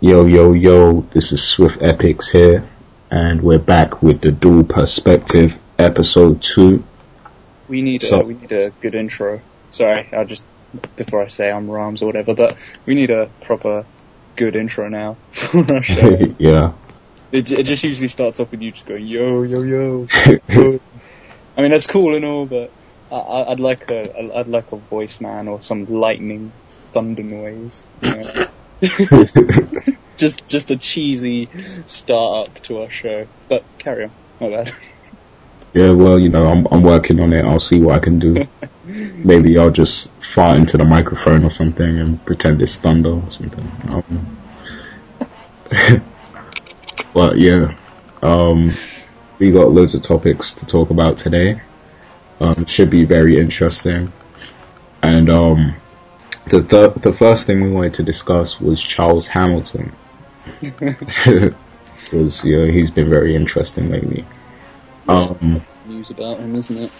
Yo, yo, yo, this is Swift Epics here, and we're back with the Dual Perspective episode 2. We need So- a we need a good intro. Sorry, I'll just before I say I'm Rams or whatever, but we need a proper good intro now for our show. yeah. it, it just usually starts off with you just going yo yo yo. yo. I mean that's cool and all, but I, I- I'd like a I'd like a voice man or some lightning thunder noise. You know? just just a cheesy start up to our show. But carry on. My bad. yeah, well, you know, I'm, I'm working on it. I'll see what I can do. Maybe I'll just fart into the microphone or something and pretend it's thunder or something. Um, but yeah, um, we got loads of topics to talk about today. Um, should be very interesting. And um, the th- the first thing we wanted to discuss was Charles Hamilton. Because yeah, he's been very interesting lately. Um, News about him, isn't it?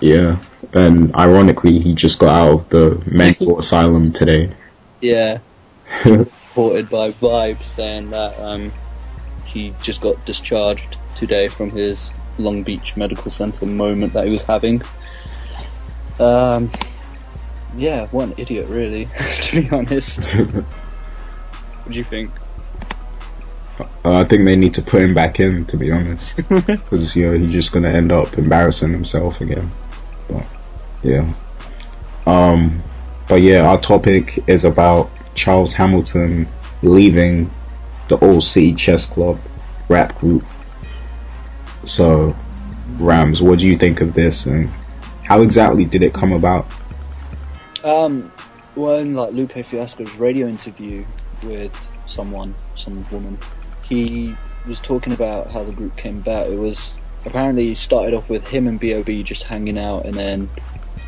yeah, and ironically, he just got out of the mental asylum today. Yeah. reported by Vibe saying that um, he just got discharged today from his Long Beach Medical Center moment that he was having. Um, yeah, what an idiot, really, to be honest. what do you think? Uh, I think they need to put him back in, to be honest, because you know he's just gonna end up embarrassing himself again. But yeah, um, but yeah, our topic is about Charles Hamilton leaving the All City Chess Club rap group. So, Rams, what do you think of this, and how exactly did it come about? Um, in like Lupe Fiasco's radio interview with someone, some woman, he was talking about how the group came about. It was apparently started off with him and B.O.B. just hanging out, and then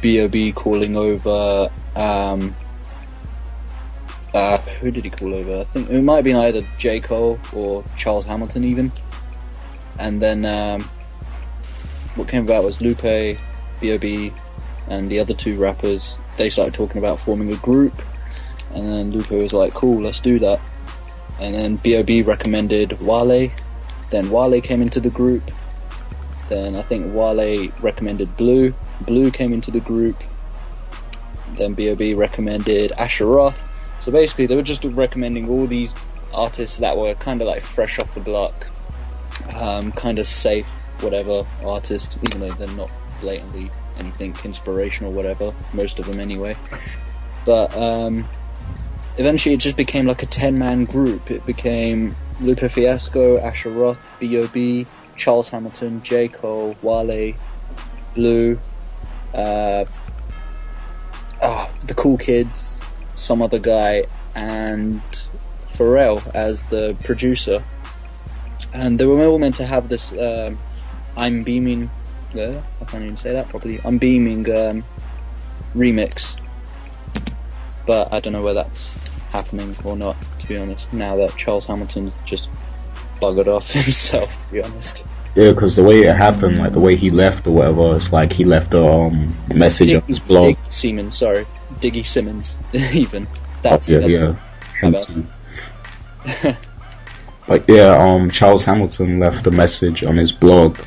B.O.B. calling over. Um, uh, who did he call over? I think it might have been either J. Cole or Charles Hamilton, even. And then um, what came about was Lupe, B.O.B., and the other two rappers, they started talking about forming a group, and then Lupe was like, "Cool, let's do that." And then B.O.B. recommended Wale, then Wale came into the group. Then I think Wale recommended Blue. Blue came into the group. Then B.O.B. recommended Asher Roth. So basically, they were just recommending all these artists that were kind of like fresh off the block, um, kind of safe, whatever artists, even though they're not blatantly anything inspirational, whatever. Most of them, anyway. But um, eventually, it just became like a ten-man group. It became Lupe Fiasco, Asher Roth, B.O.B., Charles Hamilton, J. Cole, Wale, Blue, uh, ah, the Cool Kids, some other guy, and Pharrell as the producer. And they were all meant to have this um, I'm Beaming, uh, I can't even say that properly, I'm Beaming um, remix. But I don't know whether that's happening or not, to be honest, now that Charles Hamilton's just buggered off himself, to be honest. Yeah, because the way it happened, like the way he left or whatever, it's like he left a um, message on his blog. Diggy Siemens, sorry. Diggy Simmons, even. That's yeah, yeah. My him too. But yeah, um, Charles Hamilton left a message on his blog,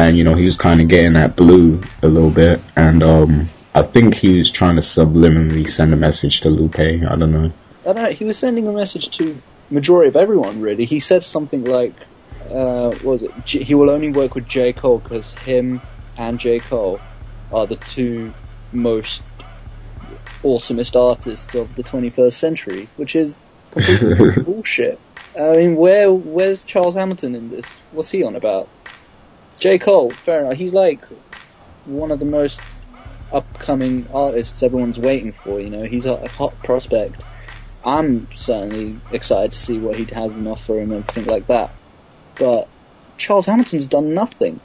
and you know he was kind of getting that Blue a little bit, and um, I think he was trying to subliminally send a message to Lupe. I don't know. I don't know, he was sending a message to majority of everyone, really. He said something like, uh, what was it? J- he will only work with J. Cole because him and J. Cole are the two most awesomest artists of the 21st century, which is completely bullshit. I mean, where where's Charles Hamilton in this? What's he on about? J. Cole, fair enough. He's like one of the most upcoming artists everyone's waiting for. You know, he's a, hot prospect. I'm certainly excited to see what he has in offer and everything like that. But Charles Hamilton's done nothing.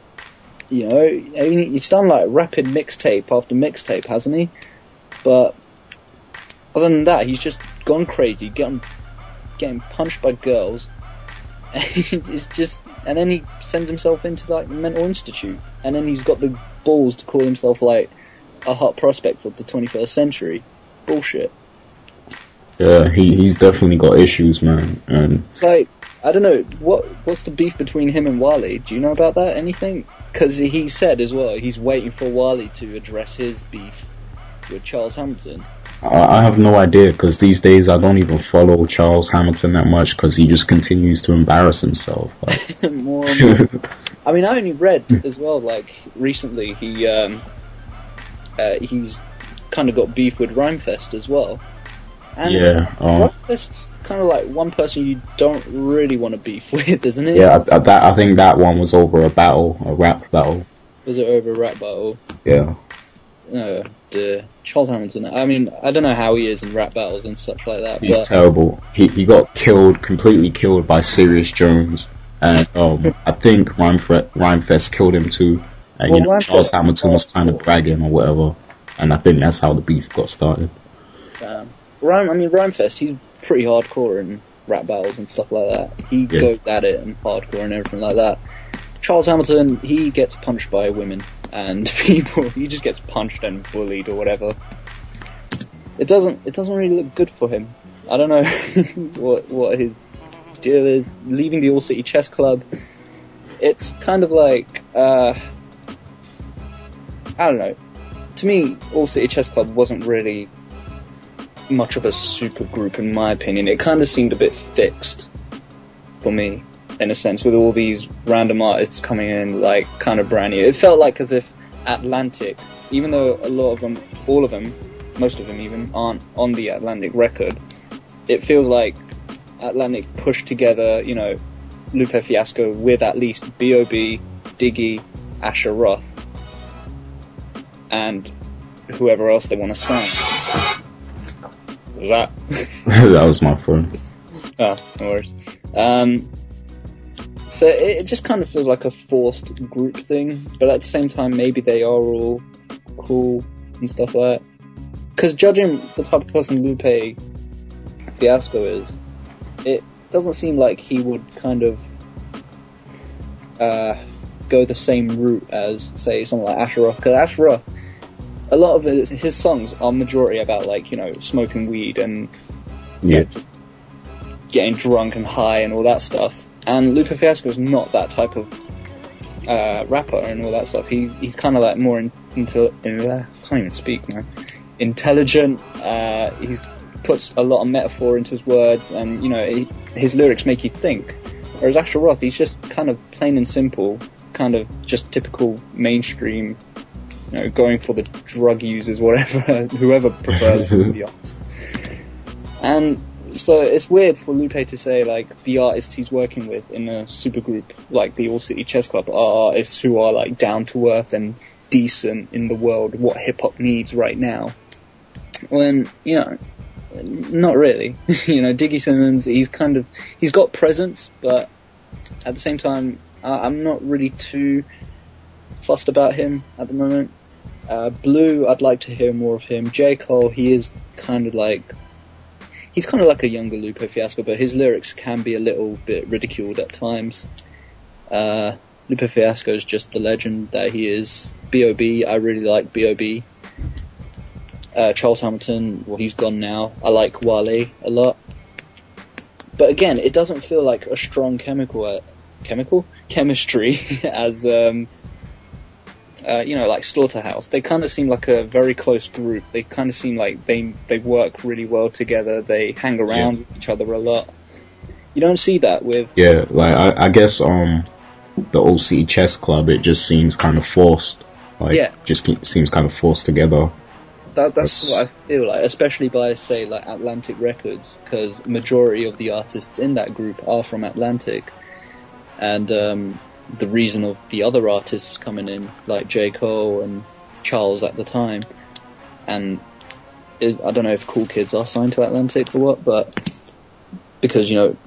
You know, I mean, he's done like rapid mixtape after mixtape, hasn't he? But other than that, he's just gone crazy, getting getting punched by girls. He's just, and then he sends himself into like mental institute, and then he's got the balls to call himself like a hot prospect for the 21st century. Bullshit. Yeah, he he's definitely got issues, man. And It's like I don't know what what's the beef between him and Wally. Do you know about that? Anything? Because he said as well he's waiting for Wally to address his beef with Charles Hamilton. I, have no idea because these days I don't even follow Charles Hamilton that much because he just continues to embarrass himself. Like, More more. I mean, I only read as well. Like recently, he um, uh, he's kind of got beef with Rhymefest as well. And yeah, um, Rhymefest's kind of like one person you don't really want to beef with, isn't it? yeah. I, I, that I think that one was over a battle, a rap battle. Was it over a rap battle? Yeah, No, Charles Hamilton. I mean, I don't know how he is in rap battles and stuff like that. he's but terrible. He he got killed, completely killed by Serius Jones, and um, I think Rhymefest, Rhymefest killed him too. And Well, you know, Rhymefest- Charles Hamilton was kind of bragging or whatever, and I think that's how the beef got started. um, Rhyme, I mean, Rhymefest. He's pretty hardcore in rap battles and stuff like that. He Yeah. goes at it and hardcore and everything like that. Charles Hamilton, he gets punched by women and people. He just gets punched and bullied or whatever. It doesn't. It doesn't really look good for him. I don't know what what his deal is. Leaving the All City Chess Club. It's kind of like uh, I don't know. To me, All City Chess Club wasn't really much of a super group in my opinion. It kind of seemed a bit fixed for me in a sense with all these random artists coming in like kind of brand new. It felt like as if Atlantic, even though a lot of them, all of them, most of them even aren't on the Atlantic record, it feels like Atlantic pushed together, you know, Lupe Fiasco with at least B.O.B., Diggy, Asher Roth, and whoever else they want to sign. Was that? that was my phone. Oh, no worries. Um, so it, it just kind of feels like a forced group thing, but at the same time, maybe they are all cool and stuff like that. Because judging the type of person Lupe Fiasco is, it doesn't seem like he would kind of uh, go the same route as, say, someone like Asher Roth. Because Asher Roth, a lot of his, his songs are majority about, like, you know, smoking weed and Yeah, just getting drunk and high and all that stuff. And Lupe Fiasco is not that type of uh, rapper and all that stuff. He, he's kind of like more in, into, in, uh, can't even speak now. Intelligent. Uh, he puts a lot of metaphor into his words, and you know he, his lyrics make you think. Whereas Asher Roth, he's just kind of plain and simple, kind of just typical mainstream. You know, going for the drug users, whatever, whoever prefers to be honest. And so it's weird for Lupe to say like the artists he's working with in a supergroup like the All City Chess Club are artists who are like down to earth and decent in the world, what hip hop needs right now. When you know, not really. you know, Diggy Simmons, he's kind of he's got presence, but at the same time, I'm not really too fussed about him at the moment. Uh, Blue, I'd like to hear more of him. J Cole, he is kind of like he's kind of like a younger Lupo Fiasco, but his lyrics can be a little bit ridiculed at times. Uh, Lupe Fiasco is just the legend that he is. B.O.B. I really like B.O.B. Uh, Charles Hamilton, well, he's gone now. I like Wale a lot. But again, it doesn't feel like a strong chemical, uh, chemical? Chemistry as, um, uh, you know, like Slaughterhouse. They kind of seem like a very close group. They kind of seem like they they work really well together. They hang around with each other a lot. You don't see that with yeah. Like I, I guess um, the OC Chess Club, it just seems kind of forced. Like, Yeah. just keep, seems kind of forced together. that. That's That's- what I feel like, especially by say like Atlantic Records, because majority of the artists in that group are from Atlantic, and um, the reason of the other artists coming in, like J Cole and Charles at the time, and it, I don't know if Cool Kids are signed to Atlantic or what, but because you know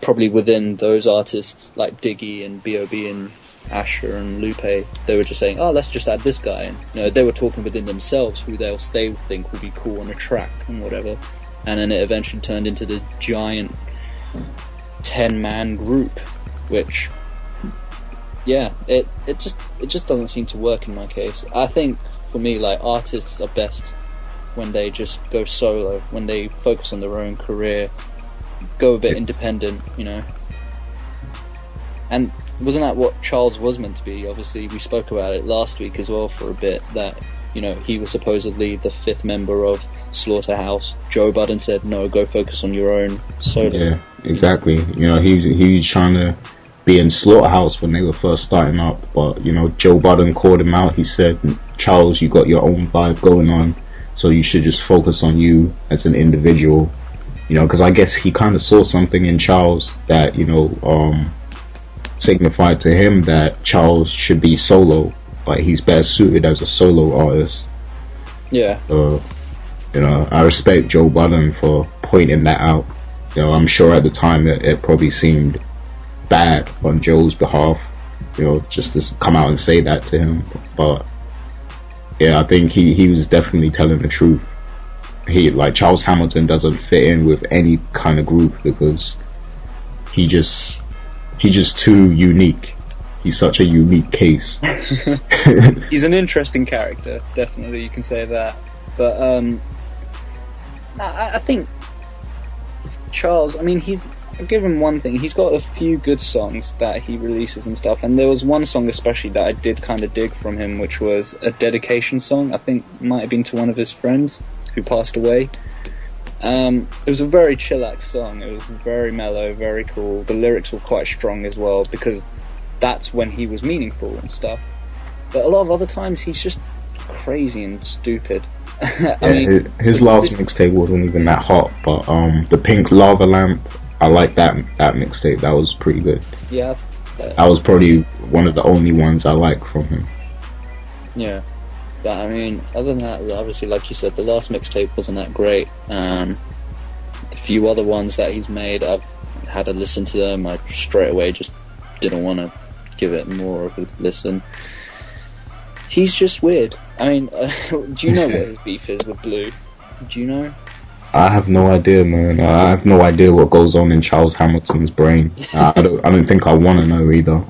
probably within those artists like Diggy and B.O.B. and Asher and Lupe, they were just saying, oh, let's just add this guy. And, you know, they were talking within themselves who else they think would be cool on a track and whatever. And then it eventually turned into the giant 10 man group, which, yeah, it, it just, it just doesn't seem to work in my case. I think for me, like, artists are best when they just go solo, when they focus on their own career, go a bit independent, you know. And wasn't that what Charles was meant to be? Obviously, we spoke about it last week as well for a bit that you know he was supposedly the fifth member of Slaughterhouse. Joe Budden said, "No, go focus on your own solo." Yeah, exactly. You know, he he was trying to be in Slaughterhouse when they were first starting up, but you know, Joe Budden called him out. He said, "Charles, you got your own vibe going on, so you should just focus on you as an individual." You know, because I guess he kind of saw something in Charles that you know um, signified to him that Charles should be solo, but he's better suited as a solo artist. Yeah. So, you know, I respect Joe Budden for pointing that out. You know, I'm sure at the time it, it probably seemed bad on Joe's behalf, you know, just to come out and say that to him. But yeah, I think he, he was definitely telling the truth. He like Charles Hamilton doesn't fit in with any kind of group because he just he's just too unique. He's such a unique case. He's an interesting character, definitely. You can say that, but um, I, I think Charles. I mean, he's I'll give him one thing. He's got a few good songs that he releases and stuff, and there was one song especially that I did kind of dig from him, which was a dedication song. I think might have been to one of his friends who passed away. Um, it was a very chillax song. It was very mellow, very cool. The lyrics were quite strong as well because that's when he was meaningful and stuff. But a lot of other times he's just crazy and stupid. I yeah, mean, his, his last mixtape wasn't even that hot, but um, the Pink Lava Lamp, I like that that mixtape. That was pretty good. yeah, That was probably one of the only ones I like from him. yeah. But I mean, other than that, obviously, like you said, the last mixtape wasn't that great. Um, the few other ones that he's made, I've had a listen to them. I straight away just didn't want to give it more of a listen. He's just weird. I mean, uh, do you know what his beef is with Blue? Do you know? I have no idea, man. I have no idea what goes on in Charles Hamilton's brain. I, I don't. I don't think I want to know either.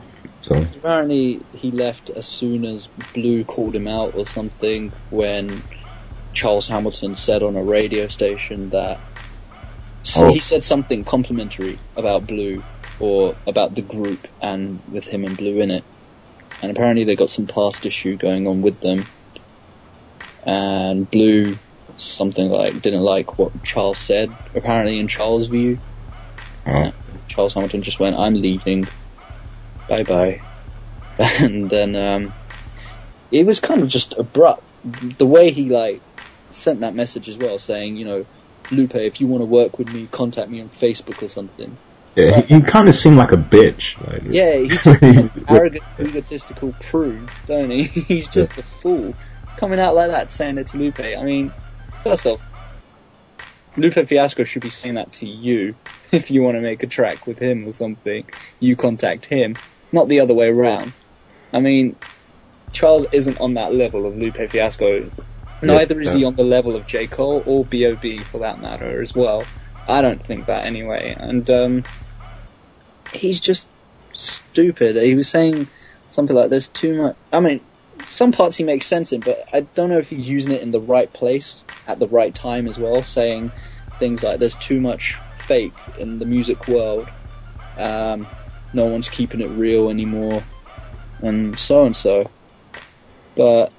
So Apparently, he left as soon as Blue called him out or something when Charles Hamilton said on a radio station that. So Oh. he said something complimentary about Blue or about the group and with him and Blue in it. And apparently, they got some past issue going on with them. And Blue, something like, didn't like what Charles said, apparently, in Charles' view. uh, Charles Hamilton just went, I'm leaving. Bye bye. And then, um, it was kind of just abrupt. The way he, like, sent that message as well, saying, you know, Lupe, if you want to work with me, contact me on Facebook or something. yeah, he, he kind of seemed like a bitch. Like, Yeah, he's just an arrogant, egotistical prude, don't he? He's just a fool. Coming out like that, saying it to Lupe. I mean, first off, Lupe Fiasco should be saying that to you if you want to make a track with him or something. You contact him, not the other way around. I mean, Charles isn't on that level of Lupe Fiasco. Neither is he on the level of J. Cole or B.O.B. for that matter as well. I don't think that anyway. And, um, he's just stupid. He was saying something like there's too much. I mean, some parts he makes sense in, but I don't know if he's using it in the right place at the right time as well. Saying things like there's too much fake in the music world. Um, no one's keeping it real anymore, and so and so. But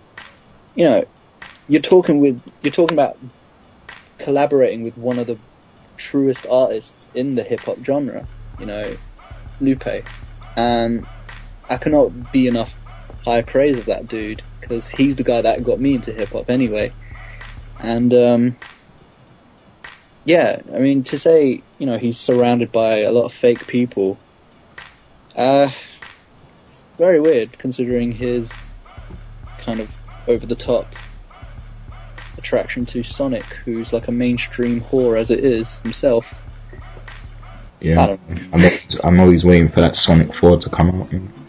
you know, you're talking with you're talking about collaborating with one of the truest artists in the hip hop genre. You know, Lupe, and I cannot be enough high praise of that dude because he's the guy that got me into hip hop anyway. And um, yeah, I mean to say you know he's surrounded by a lot of fake people, uh, it's very weird considering his kind of over the top attraction to Sonic, who's like a mainstream whore as it is himself. Yeah. don't know. I'm always waiting for that Sonic 4 to come out.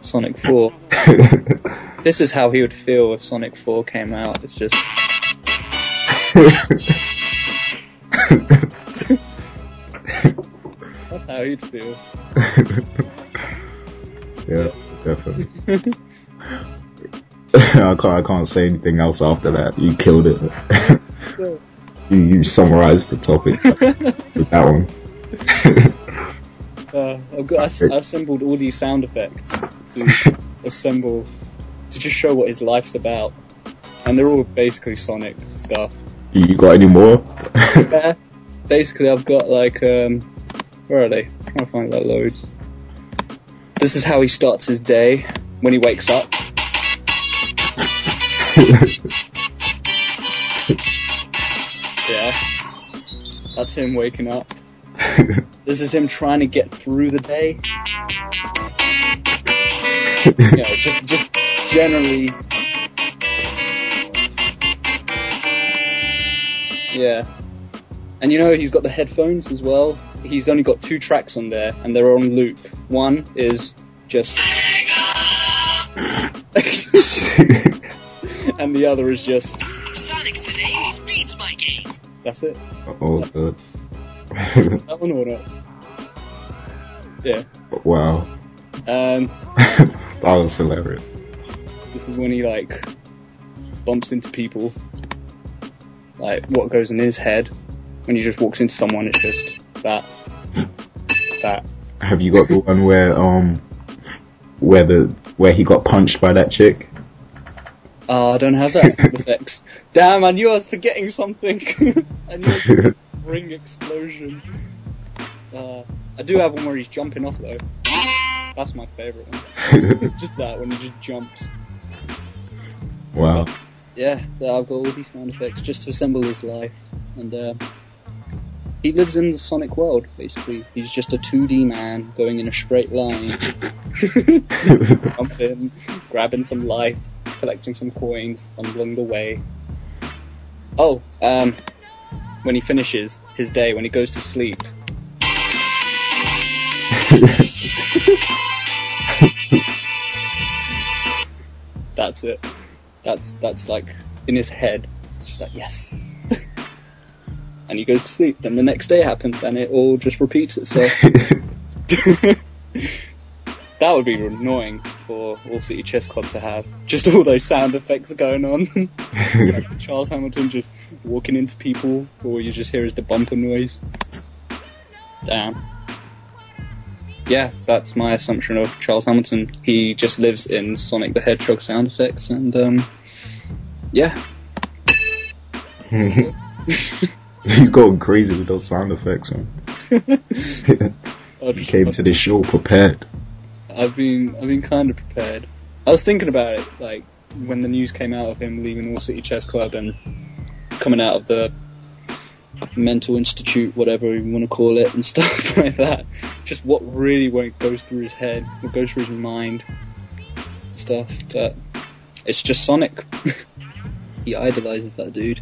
Sonic 4. This is how he would feel if Sonic 4 came out. It's just that's how he'd feel. yeah, definitely. I can't. I can't say anything else after that. You killed it. You, you summarized the topic with that one. Uh, I've got I've assembled all these sound effects to assemble to just show what his life's about, and they're all basically Sonic stuff. You got any more? Yeah, basically, I've got like um, where are they? I'm trying to find like loads. This is how he starts his day when he wakes up. Yeah, that's him waking up. This is him trying to get through the day. You know, just just generally. Yeah. And you know he's got the headphones as well. He's only got two tracks on there and they're on loop. One is just and the other is just Sonic's the name, speed's my game. that's it. oh, good. Uh, That one or not? Yeah. wow. Um that was hilarious. This is when he like bumps into people. Like what goes in his head when he just walks into someone. It's just that, that. Have you got the one where um where the where he got punched by that chick? Oh, I don't have that sound effects. Damn, I knew I was forgetting something. I knew ring explosion. Uh, I do have one where he's jumping off though. That's my favourite one. just that when he just jumps. wow. yeah, yeah, I've got all these sound effects just to assemble his life, and uh, he lives in the Sonic world. Basically, he's just a 2D man going in a straight line, jumping, grabbing some life, collecting some coins along the way. Oh, um, when he finishes his day, when he goes to sleep, that's it. That's that's like in his head. She's like, yes. and he goes to sleep. Then the next day happens, and it all just repeats itself. that would be annoying for All City Chess Club to have. Just all those sound effects going on. Like Charles Hamilton just walking into people, or you just hear is the bumper noise. Damn. Yeah, that's my assumption of Charles Hamilton. He just lives in Sonic the Hedgehog sound effects, and um, yeah, He's going crazy with those sound effects, man. He came to the show prepared. I've been I've been kind of prepared. I was thinking about it, like when the news came out of him leaving All City Chess Club and coming out of the mental institute, whatever you want to call it, and stuff like that. Just what really went goes through his head, what goes through his mind, stuff. But it's just Sonic. he idolizes that dude.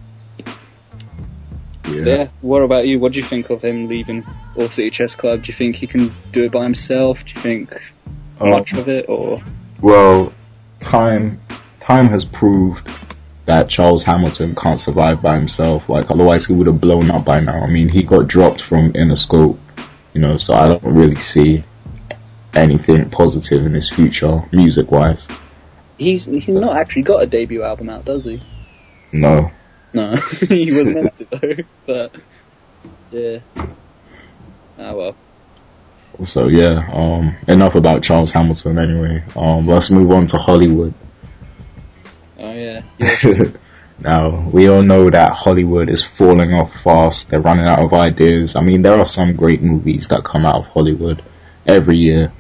Yeah. Yeah. What about you? What do you think of him leaving All City Chess Club? Do you think he can do it by himself? Do you think Um, much of it, or Well, time time has proved that Charles Hamilton can't survive by himself. Like otherwise he would have blown up by now. I mean he got dropped from Interscope, you know, so I don't really see anything positive in his future, music wise. he's he's not actually got a debut album out, does he? No. No, he was meant to though. But yeah. Ah well. So yeah, um enough about Charles Hamilton anyway. Um let's move on to Hollywood. Oh yeah. yeah. now, we all know that Hollywood is falling off fast. They're running out of ideas. I mean, there are some great movies that come out of Hollywood every year,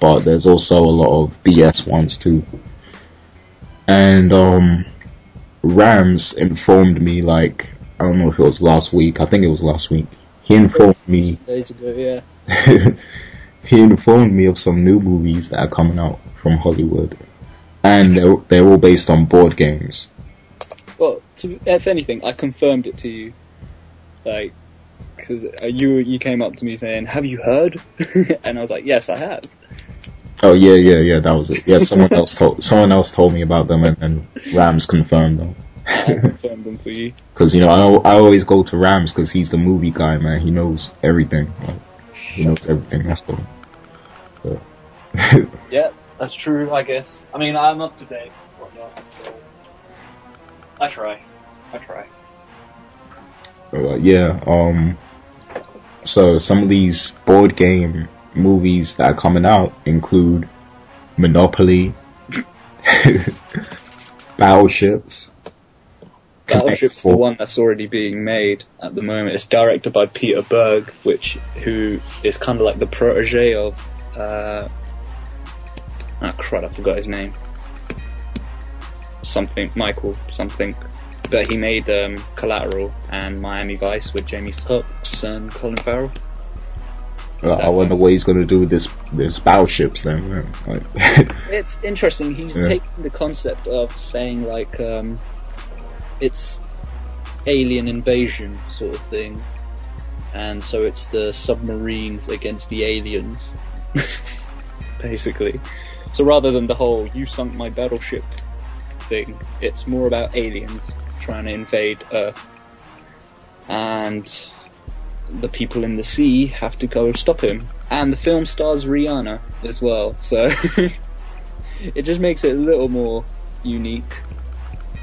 but there's also a lot of BS ones too. And, um, Rams informed me, like, I don't know if it was last week, I think it was last week. He informed me, Days ago, yeah. he informed me of some new movies that are coming out from Hollywood. And they're, they're all based on board games. Well, to, if anything, I confirmed it to you. Like, because uh, you you came up to me saying, "Have you heard?" and I was like, "Yes, I have." Oh yeah, yeah, yeah. That was it. Yeah, someone else told someone else told me about them, and, and Rams confirmed them. Confirmed them for you. Because you know, I, I always go to Rams because he's the movie guy, man. He knows everything. Like, he knows everything. That's the. So. Yeah, that's true. I guess. I mean, I'm up to date. Whatnot, so I try. I try. Uh, yeah. Um. So some of these board game movies that are coming out include Monopoly, Battleships. Battleship's the one that's already being made at the moment. It's directed by Peter Berg, which who is kind of like the protege of uh, ah crud, I forgot his name. Something Michael something, but he made um, Collateral and Miami Vice with Jamie Foxx and Colin Farrell. I wonder what he's gonna do with this this Battleships then. Like, It's interesting. He's Yeah. taking the concept of saying like um, it's alien invasion sort of thing, and so it's the submarines against the aliens, basically. So rather than the whole "you sunk my battleship" thing, it's more about aliens trying to invade Earth, and the people in the sea have to go stop him. And the film stars Rihanna as well, so it just makes it a little more unique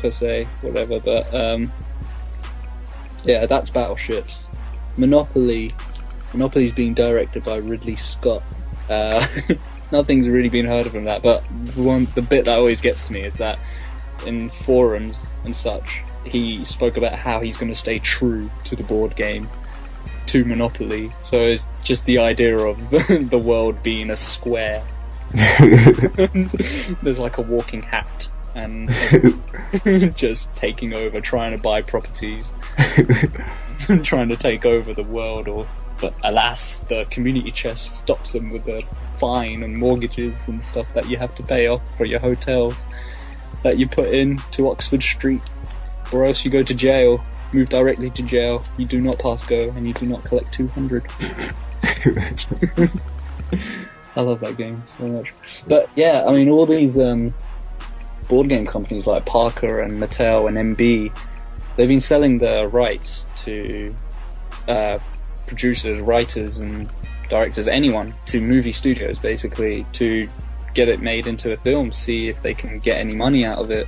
per se, whatever. But um, yeah, that's battleships. Monopoly, Monopoly's being directed by Ridley Scott. Uh, nothing's really been heard of from that, but one the bit that always gets to me is that in forums and such, he spoke about how he's going to stay true to the board game, to Monopoly. So it's just the idea of the world being a square. There's like a walking hat and just taking over, trying to buy properties, trying to take over the world. Or, but alas, the community chest stops them with the fine and mortgages and stuff that you have to pay off for your hotels that you put in to Oxford Street, or else you go to jail. Move directly to jail. You do not pass go, and you do not collect two hundred. I love that game so much. But yeah, I mean, all these um, board game companies like Parker and Mattel and MB, they've been selling their rights to uh, producers, writers, and directors, anyone, to movie studios, basically, to get it made into a film, see if they can get any money out of it.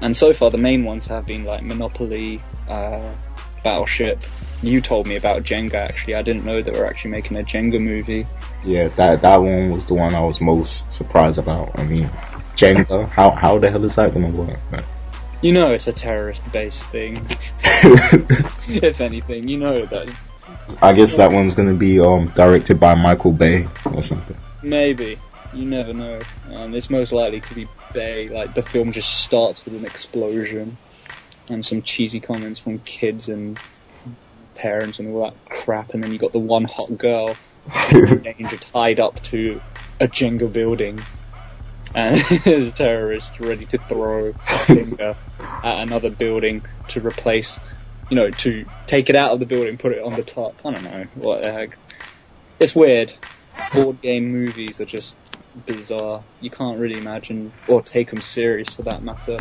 And so far, the main ones have been like Monopoly, uh, Battleship. You told me about Jenga. Actually, I didn't know they were actually making a Jenga movie. yeah, that that one was the one I was most surprised about. I mean, Jenga. How how the hell is that gonna work? You know it's a terrorist-based thing. if anything, you know that I guess that one's gonna be um directed by Michael Bay or something. maybe. You never know. Um, it's most likely to be Bay. Like the film just starts with an explosion and some cheesy comments from kids and parents and all that crap, and then you got the one hot girl in danger tied up to a Jenga building. And there's a terrorist ready to throw a finger at another building to replace, you know, to take it out of the building, put it on the top. I don't know, what the heck. It's weird. Board game movies are just bizarre. You can't really imagine, or take them serious for that matter.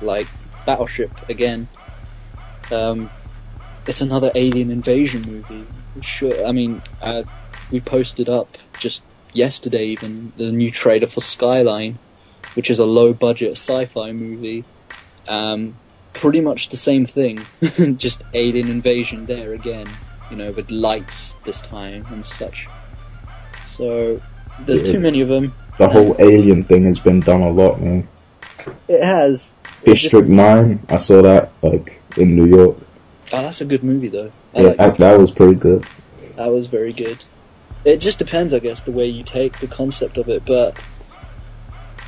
Like, Battleship, again. Um, it's another alien invasion movie. Sure, I mean, uh, we posted up just yesterday even the new trailer for Skyline, which is a low budget sci-fi movie. Um, pretty much the same thing, just alien invasion there again, you know, with lights this time and such. So there's Yeah. too many of them. The whole alien thing has been done a lot, man. It has. It District Nine, I saw that like in New York. oh, that's a good movie though. I Yeah, that, that was pretty good. That was very good. It just depends, I guess, the way you take the concept of it, but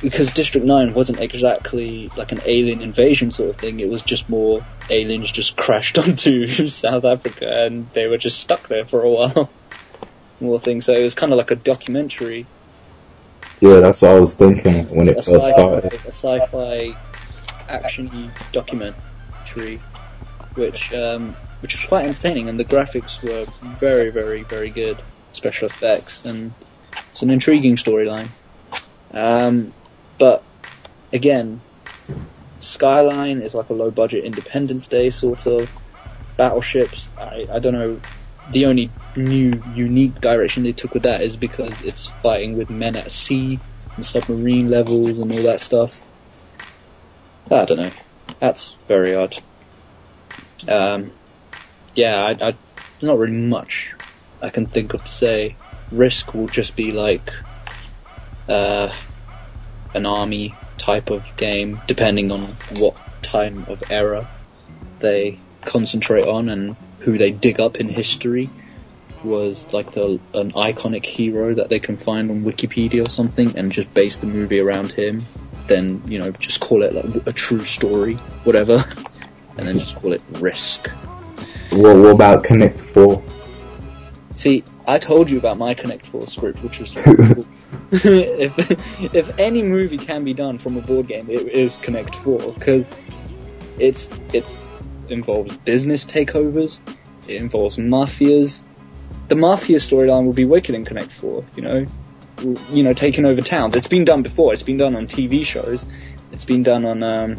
because District 9 wasn't exactly like an alien invasion sort of thing, it was just more aliens just crashed onto South Africa and they were just stuck there for a while. More things, so it was kind of like a documentary, Yeah, that's what I was thinking when a it first sci-fi, started. a sci-fi action documentary, which um, which was quite entertaining, and the graphics were very, very, very good. Special effects, and it's an intriguing storyline. Um, but again, Skyline is like a low budget Independence Day sort of. Battleships, I, I don't know. The only new, unique direction they took with that is because it's fighting with men at sea and submarine levels and all that stuff. I don't know. That's very odd. Um, yeah, I, I, not really much I can think of to say. Risk will just be like uh, an army type of game, depending on what time of era they concentrate on and who they dig up in history. Was like the an iconic hero that they can find on Wikipedia or something, and just base the movie around him. Then you know, just call it like a true story, whatever, and then just call it Risk. What, what about Connect Four? See, I told you about my Connect Four script, which was cool. if if any movie can be done from a board game, it is Connect Four because it's it's involves business takeovers, it involves mafias. The mafia storyline will be wicked in Connect Four. You know, you know, taking over towns. It's been done before. It's been done on TV shows. It's been done on. Um,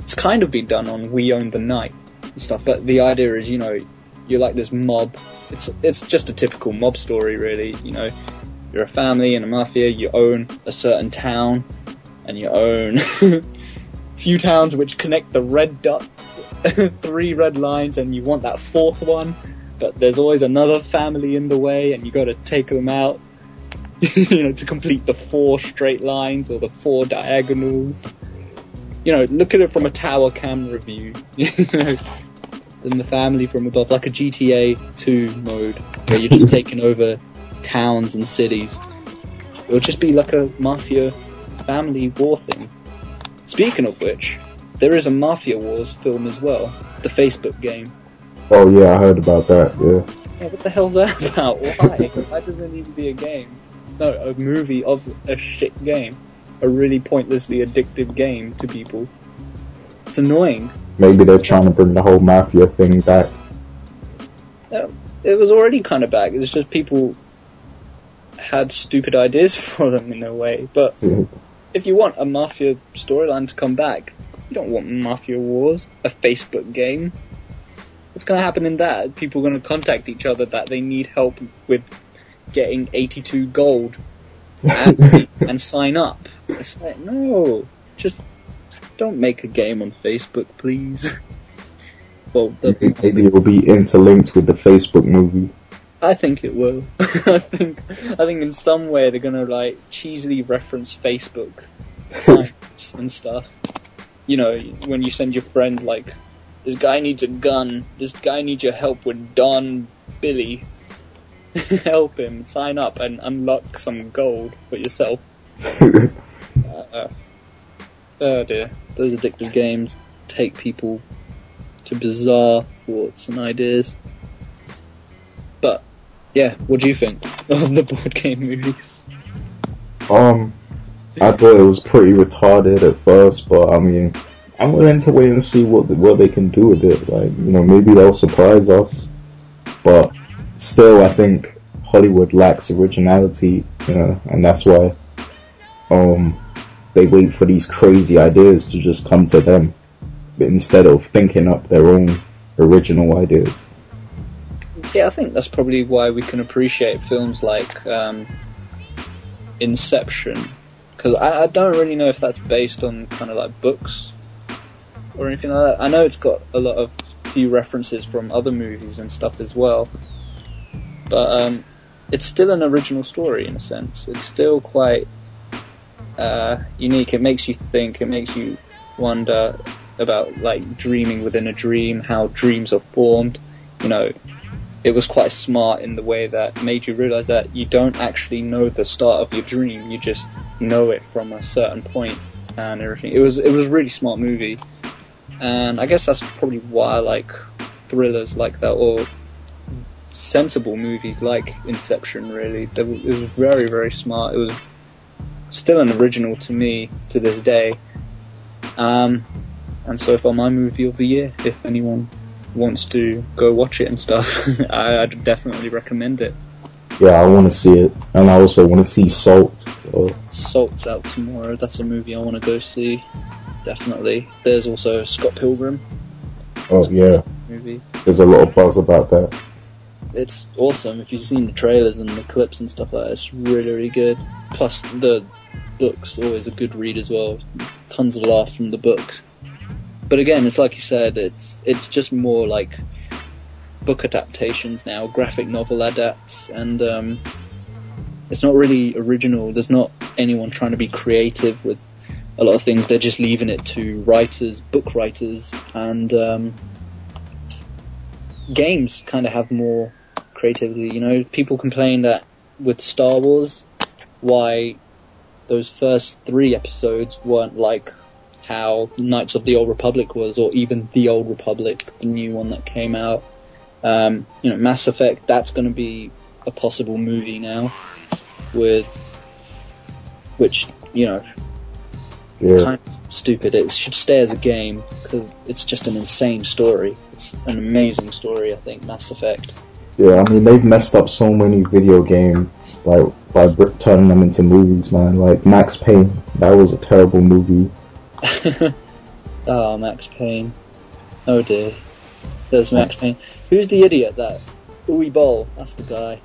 it's kind of been done on We Own the Night and stuff. But the idea is, you know, you're like this mob. It's it's just a typical mob story, really. You know, you're a family in a mafia. You own a certain town, and you own few towns which connect the red dots, three red lines, and you want that fourth one. But there's always another family in the way, and you got to take them out. you know, to complete the four straight lines or the four diagonals. You know, look at it from a tower camera view. Than the family from above, like a GTA 2 mode, where you're just taking over towns and cities. It'll just be like a mafia family war thing. Speaking of which, there is a Mafia Wars film as well, the Facebook game. Oh yeah, I heard about that. Yeah. Yeah, what the hell's that about? Why? Why does it need to be a game? No, a movie of a shit game. A really pointlessly addictive game to people. It's annoying. Maybe they're trying to bring the whole mafia thing back. Um, it was already kind of back. It's just people had stupid ideas for them in a way. But if you want a mafia storyline to come back, you don't want Mafia Wars, a Facebook game. What's going to happen in that? People are going to contact each other that they need help with getting 82 gold and, and sign up. It's like, no, just don't make a game on Facebook, please. well, the, Maybe, it will be interlinked with the Facebook movie. I think it will. I think I think in some way they're gonna like cheesily reference Facebook signs and stuff. You know, when you send your friends like, this guy needs a gun, this guy needs your help with Don Billy. help him, sign up and unlock some gold for yourself. Uh, oh dear, those addictive games take people to bizarre thoughts and ideas. But yeah, what do you think of the board game movies? Um, I thought it was pretty retarded at first, but I mean, I'm willing to wait and see what what they can do with it. Like, you know, maybe they'll surprise us. But still, I think Hollywood lacks originality, you know, and that's why um they wait for these crazy ideas to just come to them instead of thinking up their own original ideas. Yeah, I think that's probably why we can appreciate films like um, Inception, because I, I don't really know if that's based on kind of like books or anything like that. I know it's got a lot of few references from other movies and stuff as well, but um, it's still an original story in a sense. It's still quite uh, unique. It makes you think. It makes you wonder about like dreaming within a dream, how dreams are formed. You know, it was quite smart in the way that made you realize that you don't actually know the start of your dream. You just know it from a certain point and everything. It was it was a really smart movie, and I guess that's probably why I like thrillers like that or sensible movies like Inception. Really, it was very very smart. It was still an original to me to this day. Um, and so far my movie of the year, if anyone wants to go watch it and stuff, I, I'd definitely recommend it. Yeah, I want to see it, and I also want to see Salt. So. Salt's out tomorrow. That's a movie I want to go see. Definitely. There's also Scott Pilgrim Oh yeah, movie. there's a lot of buzz about that. It's awesome. If you've seen the trailers and the clips and stuff like that, it's really, really good. Plus, the book's always a good read as well. Tons of laughs from the book. But again, it's like you said, it's it's just more like book adaptations now, graphic novel adapts, and um, it's not really original. There's not anyone trying to be creative with a lot of things. They're just leaving it to writers, book writers, and um, games kind of have more creativity. You know, people complain that with Star Wars, why those first three episodes weren't like how Knights of the Old Republic was, or even the Old Republic, the new one that came out. Um, you know, Mass Effect, that's going to be a possible movie now, with which you know, Yeah. kind of stupid. It should stay as a game because it's just an insane story. It's an amazing story, I think. Mass Effect. Yeah, I mean they've messed up so many video games like by br- turning them into movies, man. Like Max Payne, that was a terrible movie. oh, Max Payne. Oh dear. There's Max Payne. Who's the idiot that? Uwe Boll, that's the guy.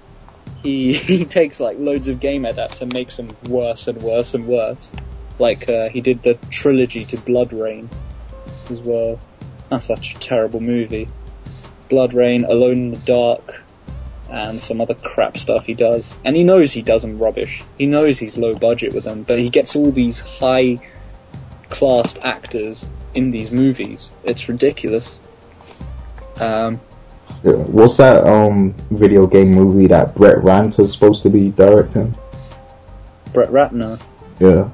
He he takes like loads of game adapts and makes them worse and worse and worse. Like uh, he did the trilogy to BloodRayne as well. That's such a terrible movie. BloodRayne, Alone in the Dark, and some other crap stuff he does. And he knows he does them rubbish. He knows he's low budget with them, but he gets all these high classed actors in these movies. It's ridiculous. Um, Yeah. What's that um video game movie that Brett Ratner's supposed to be directing? Brett Ratner Yeah.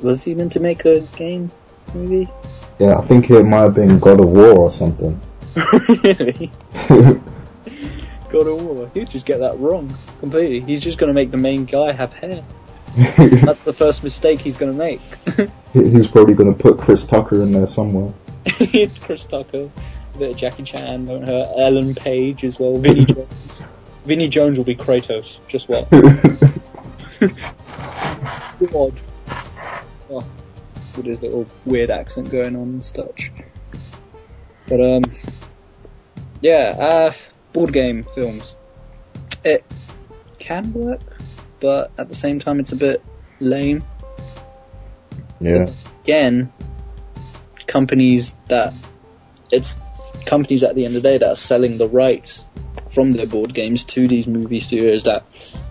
was he meant to make a game movie? Yeah, I think it might have been God of War or something. really? God of War. He'd just get that wrong completely. He's just going to make the main guy have hair. That's the first mistake he's going to make. He's probably gonna put Chris Tucker in there somewhere. Chris Tucker, a bit of Jackie Chan, don't hurt. Ellen Page as well. Vinnie Jones. Vinnie Jones will be Kratos. Just what? God. Oh, with his little weird accent going on and such. But um, yeah, uh, board game films. It can work, but at the same time, it's a bit lame. yeah. Again, companies that it's companies at the end of the day that are selling the rights from their board games to these movie studios that,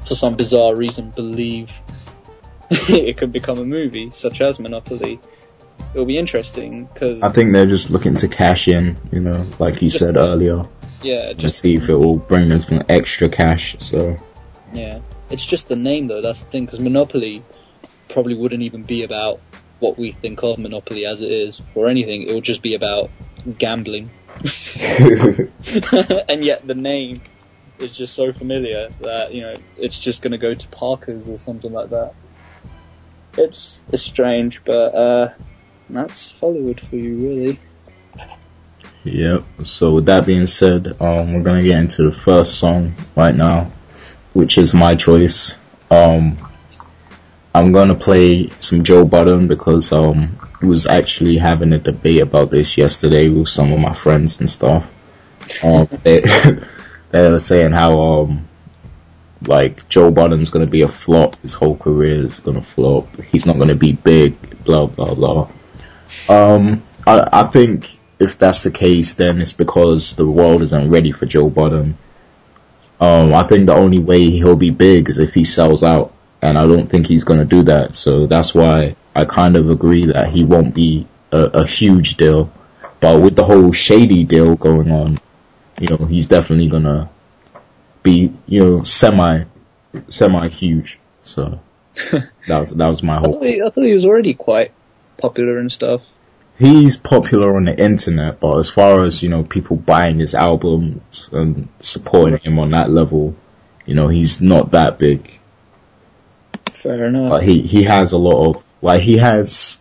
for some bizarre reason, believe it could become a movie, such as Monopoly. It'll be interesting because I think they're just looking to cash in, you know, like you said earlier, yeah, to just see if it will bring them some extra cash. So yeah, it's just the name though. That's the thing because Monopoly probably wouldn't even be about what we think of Monopoly as it is or anything. It would just be about gambling. and yet the name is just so familiar that you know it's just going to go to Parker's or something like that. It's it's strange, but uh, that's Hollywood for you, really. Yep. So with that being said, um, we're gonna get into the first song right now, which is my choice. Um, I'm gonna play some Joe Budden because um, I was actually having a debate about this yesterday with some of my friends and stuff. Um, they they were saying how um, like Joe Budden's gonna be a flop. His whole career is gonna flop. He's not gonna be big. Blah blah blah. Um, I I think if that's the case, then it's because the world isn't ready for Joe Budden. Um, I think the only way he'll be big is if he sells out, and I don't think he's gonna do that. So that's why I kind of agree that he won't be a, a huge deal. But with the whole shady deal going on, you know, he's definitely gonna be, you know, semi, semi huge. So that was that was my I whole. thought, he, I thought he was already quite popular and stuff. He's popular on the internet, but as far as you know, people buying his albums and supporting him on that level, you know, he's not that big. Fair enough. But he he has a lot of like he has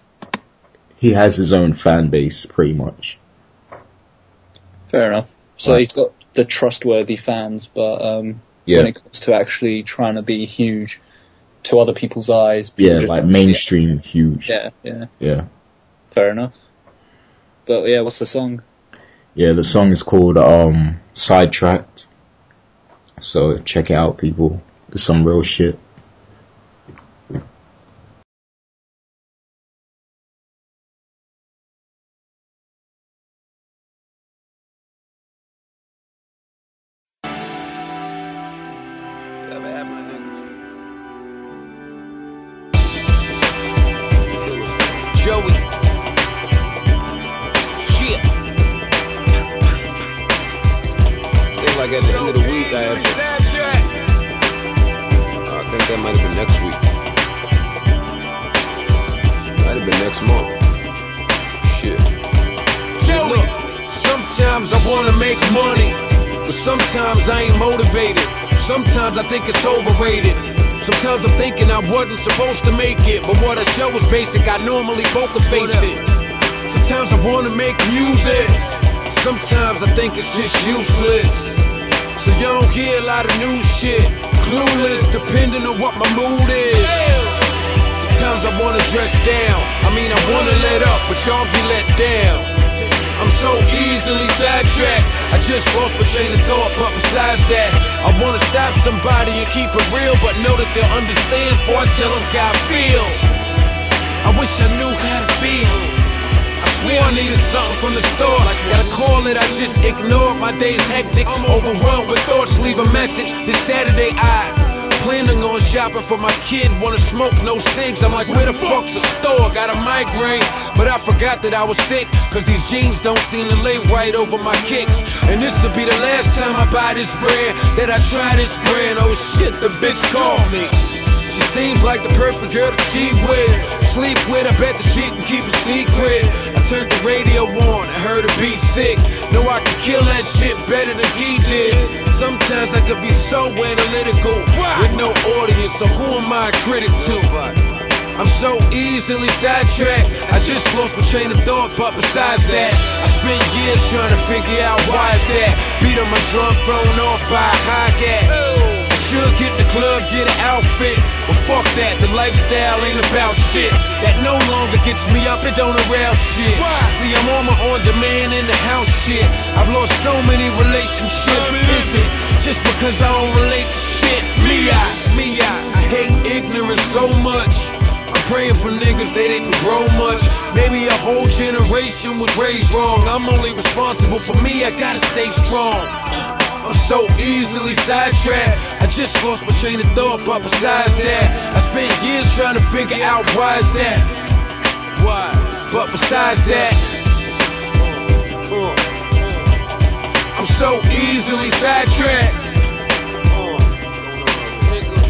he has his own fan base pretty much. Fair enough. So Right. he's got the trustworthy fans, but um, Yeah, when it comes to actually trying to be huge to other people's eyes, people yeah, like don't see it. mainstream huge. Yeah, yeah, yeah, fair enough. But yeah, what's the song? yeah. The song is called um Sidetracked. So check it out, people. It's some real shit. Supposed to make it, but what I show is basic. I normally poker face it. Sometimes I wanna make music. Sometimes I think it's just useless. So you don't hear a lot of new shit. Clueless, depending on what my mood is. Sometimes I wanna dress down. I mean, I wanna let up, but y'all be let down. I'm so easily sidetracked. I just lost my train of thought, but besides that, I wanna stop somebody and keep it real, but know that they'll understand before I tell them how I feel. I wish I knew how to feel. I swear I needed something from the start. Got a call that I just ignored. My day's hectic, I'm overwhelmed with thoughts. Leave a message. This Saturday I planning on shopping for my kid. Wanna smoke, no cigs. I'm like, where the fuck's the store? Got a migraine, but I forgot that I was sick. Cause these jeans don't seem to lay right over my kicks. And this will be the last time I buy this brand. That I try this brand. Oh shit, the bitch called me. She seems like the perfect girl to cheat with. Sleep with, I bet that she can keep a secret. I turned the radio on, I heard her beat sick. Know I can kill that shit better than he did. Sometimes I could be so analytical with no audience, so who am I a critic to? I'm so easily sidetracked. I just lost my train of thought, but besides that, I spent years trying to figure out why is that. Beat on my drum, thrown off by a high cat. Should get the club, get an outfit. But fuck that, the lifestyle ain't about shit. That no longer gets me up, it don't arouse shit. See, I'm on my on demand in the house shit. I've lost so many relationships. Is it just because I don't relate to shit? Me, I, me, I, I hate ignorance so much. I'm praying for niggas, they didn't grow much. Maybe a whole generation was raised wrong. I'm only responsible for me, I gotta stay strong. I'm so easily sidetracked. Just lost my train of thought, but besides that, I spent years trying to figure out why is that. Why? But besides that, uh, I'm so easily sidetracked.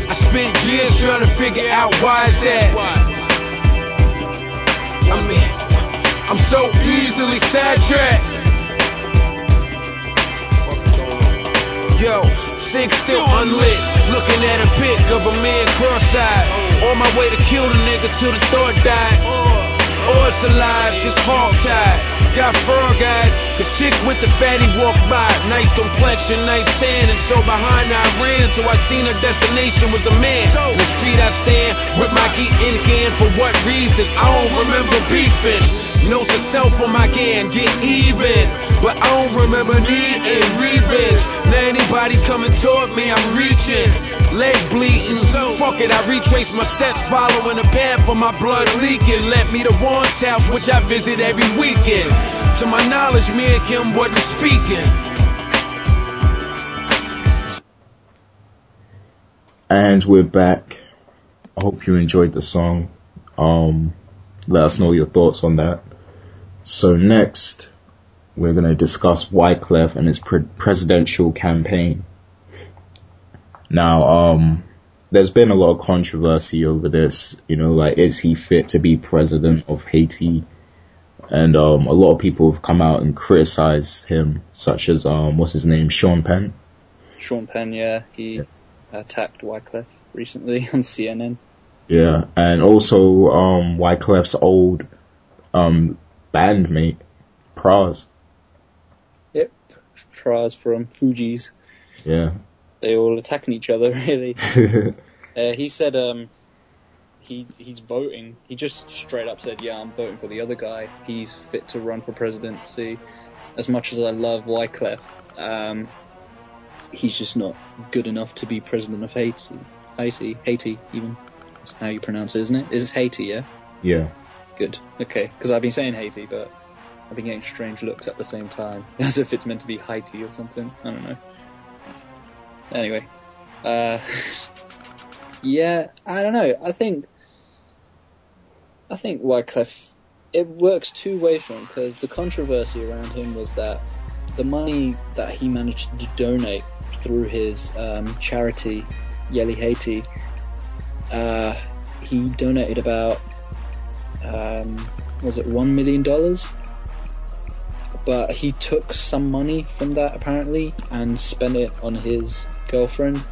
I spent years trying to figure out why is that. I mean, I'm so easily sidetracked. Yo, sink still unlit. Looking at a pic of a man cross-eyed. On my way to kill the nigga till the thought died. Or it's alive, just hog tied. Got fur guys, the chick with the fatty walked by. Nice complexion, nice tan, and so behind I ran till I seen her destination was a man. In the street I stand with my key in hand. For what reason? I don't remember beefing. Note to self on my can, get even. But I don't remember needing revenge. Now anybody coming toward me, I'm reaching. Leg bleeding, so fuck it, I retrace my steps, following the path of my blood leaking. Let me to Warren's house, which I visit every weekend. To my knowledge, me and Kim wasn't speaking. And we're back. I hope you enjoyed the song. Um, let us know your thoughts on that. So next, we're going to discuss Wyclef and his pre- presidential campaign. Now, um, there's been a lot of controversy over this. You know, like, is he fit to be president of Haiti? And um, a lot of people have come out and criticized him, such as um, what's his name, Sean Penn. Sean Penn, yeah, he attacked Wyclef recently on CNN. Yeah, and also um, Wyclef's old um, bandmate, Pras. Pras from Fugees. Yeah. They all attacking each other, really. Uh, he said um, he he's voting. He just straight up said, "Yeah, I'm voting for the other guy. He's fit to run for presidency." As much as I love Wyclef, um, he's just not good enough to be president of Haiti. Haiti, Haiti, even. That's how you pronounce it, isn't it? Is it Haiti? Yeah. yeah. Good. Okay. Because I've been saying Haiti, but I've been getting strange looks at the same time, as if it's meant to be Haiti or something. I don't know. Anyway, Uh, yeah, I don't know. I think I think Wyclef it works two ways for him because the controversy around him was that the money that he managed to donate through his um, charity Yele Haiti, uh, he donated about um, was it one million dollars? But he took some money from that apparently and spent it on his girlfriend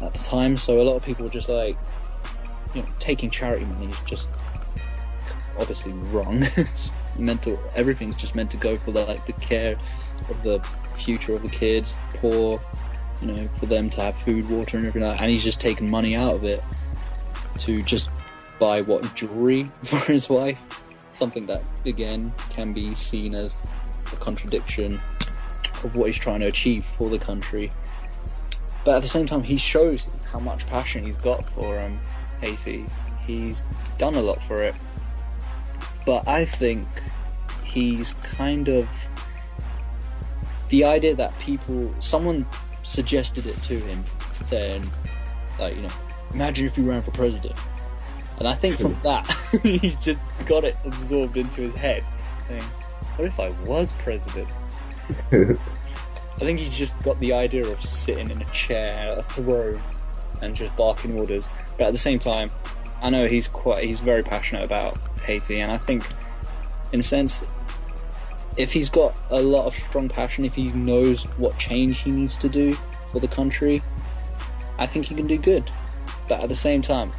at the time. So a lot of people were just like, you know, taking charity money is just obviously wrong. it's meant to everything's just meant to go for the like the care of the future of the kids, poor, you know, for them to have food, water, and everything. Like that. And he's just taking money out of it to just buy what jewelry for his wife. Something that again can be seen as a contradiction of what he's trying to achieve for the country. But at the same time, he shows how much passion he's got for um, Haiti. He's done a lot for it. But I think he's kind of the idea that people, someone suggested it to him, saying, like, you know, imagine if you ran for president. And I think from that, he's just got it absorbed into his head, saying, what if I was president? I think he's just got the idea of sitting in a chair, a throne, and just barking orders. But at the same time, I know he's quite, he's very passionate about Haiti, and I think, in a sense, if he's got a lot of strong passion, if he knows what change he needs to do for the country, I think he can do good. But at the same time,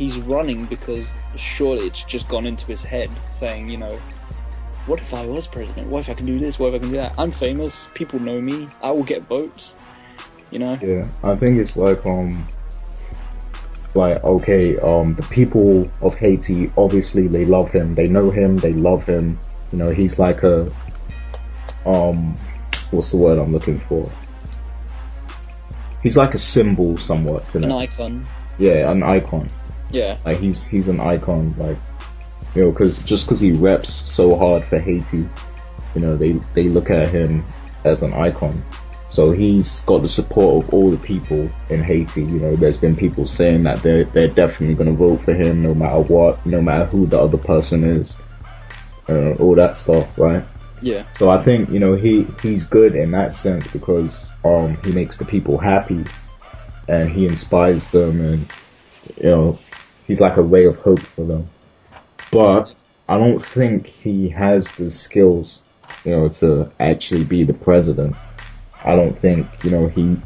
he's running because surely it's just gone into his head saying, you know, what if I was president? What if I can do this? What if I can do that? I'm famous. People know me. I will get votes. You know? Yeah, I think it's like um, like okay, um, the people of Haiti obviously they love him. They know him. They love him. You know, he's like a um, what's the word I'm looking for? He's like a symbol somewhat to An icon. Yeah, an icon. Yeah. Like he's he's an icon. Like you know, because just because he reps so hard for Haiti, you know, they they look at him as an icon. So he's got the support of all the people in Haiti. You know, there's been people saying that they're they're definitely going to vote for him, no matter what, no matter who the other person is, uh, all that stuff, right? Yeah. So I think you know he he's good in that sense because um he makes the people happy, and he inspires them, and you know he's like a ray of hope for them. But I don't think he has the skills, you know, to actually be the president. I don't think you know he.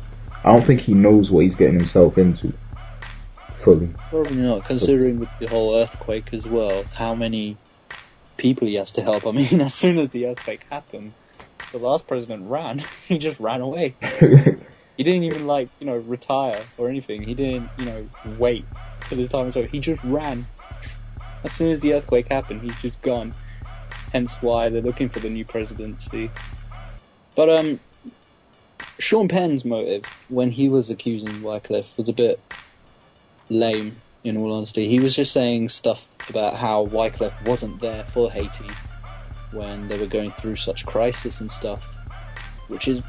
I don't think he knows what he's getting himself into fully. Probably not, considering with the whole earthquake as well, how many people he has to help. I mean, as soon as the earthquake happened, the last president ran. he just ran away. He didn't even like, you know, retire or anything. He didn't, you know, wait till the time was over. He just ran. As soon as the earthquake happened, he's just gone. Hence why they're looking for the new presidency. But um, Sean Penn's motive when he was accusing Wyclef was a bit lame. In all honesty, he was just saying stuff about how Wyclef wasn't there for Haiti when they were going through such crisis and stuff, which is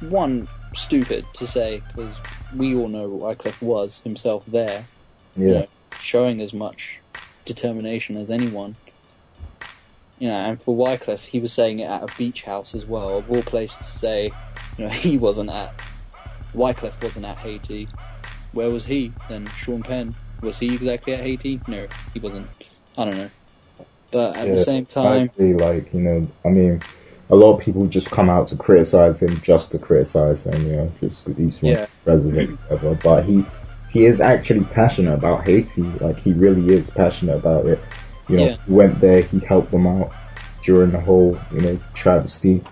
one stupid to say because we all know Wyclef was himself there, you Yeah, know, showing as much determination as anyone. You know, and for Wyclef, he was saying it at a beach house as well, of all places to say, you know, he wasn't at Wyclef wasn't at Haiti. Where was he then? Sean Penn was he exactly at Haiti? No, he wasn't. I don't know. But at the Yeah, same I time, agree, like you know, I mean, a lot of people just come out to criticize him just to criticize him, you know, just because he's Yeah. president, whatever. But he he is actually passionate about Haiti. Like he really is passionate about it. You know, Yeah. he went there, he helped them out during the whole you know travesty.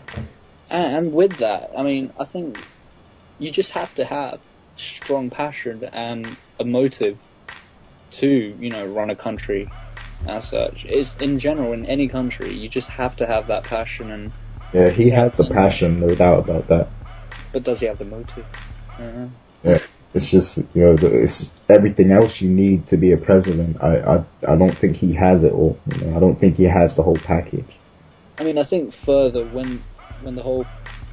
And, and with that, I mean, I think you just have to have strong passion and a motive to, you know, run a country as such. It's in general in any country, you just have to have that passion. And Yeah, he has the passion, no doubt about that. but does he have the motive? I don't know. It's just you know, it's everything else you need to be a president. I I, I don't think he has it all. You know, I don't think he has the whole package. I mean, I think further when when the whole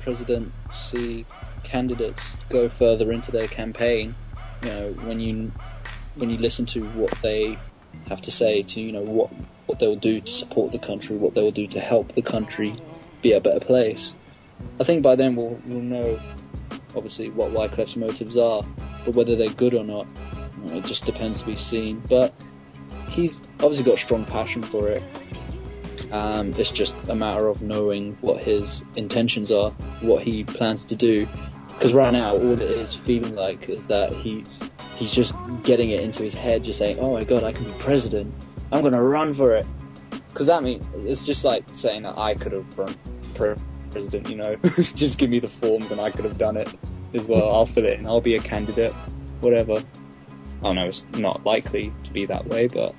presidency candidates go further into their campaign, you know, when you when you listen to what they have to say, to you know what what they'll do to support the country, what they'll do to help the country be a better place. I think by then we'll we'll know, obviously, what Wyclef's motives are, but whether they're good or not, you know, it just depends to be seen. But he's obviously got a strong passion for it. Um, it's just a matter of knowing what his intentions are, what he plans to do. Because right now, all it is feeling like is that he he's just getting it into his head, just saying, "Oh my god, I can be president. I'm gonna run for it." Because that means it's just like saying that I could have run for president. You know, just give me the forms and I could have done it as well. I'll fill it in. I'll be a candidate, whatever. I know it's not likely to be that way, but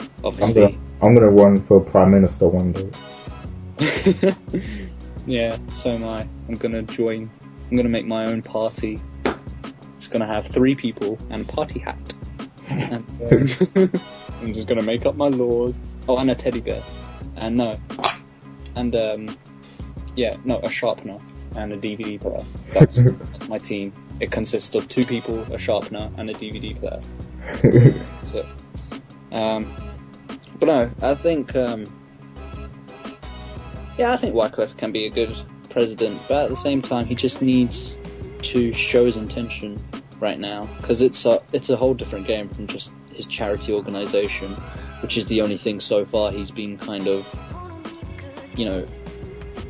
I'm obviously. gonna I'm gonna run for prime minister one day. yeah, so am I. I'm gonna join. I'm gonna make my own party. It's gonna have three people and a party hat. And, um, I'm just gonna make up my laws. Oh, and a teddy bear. And no. And um, yeah, no, a sharpener and a DVD player. That's, that's my team. It consists of two people, a sharpener, and a DVD player. So, um, but no, I think, um, yeah, I think Wyclef can be a good president, but at the same time, he just needs to show his intention right now because it's a it's a whole different game from just his charity organization, which is the only thing so far he's been kind of, you know,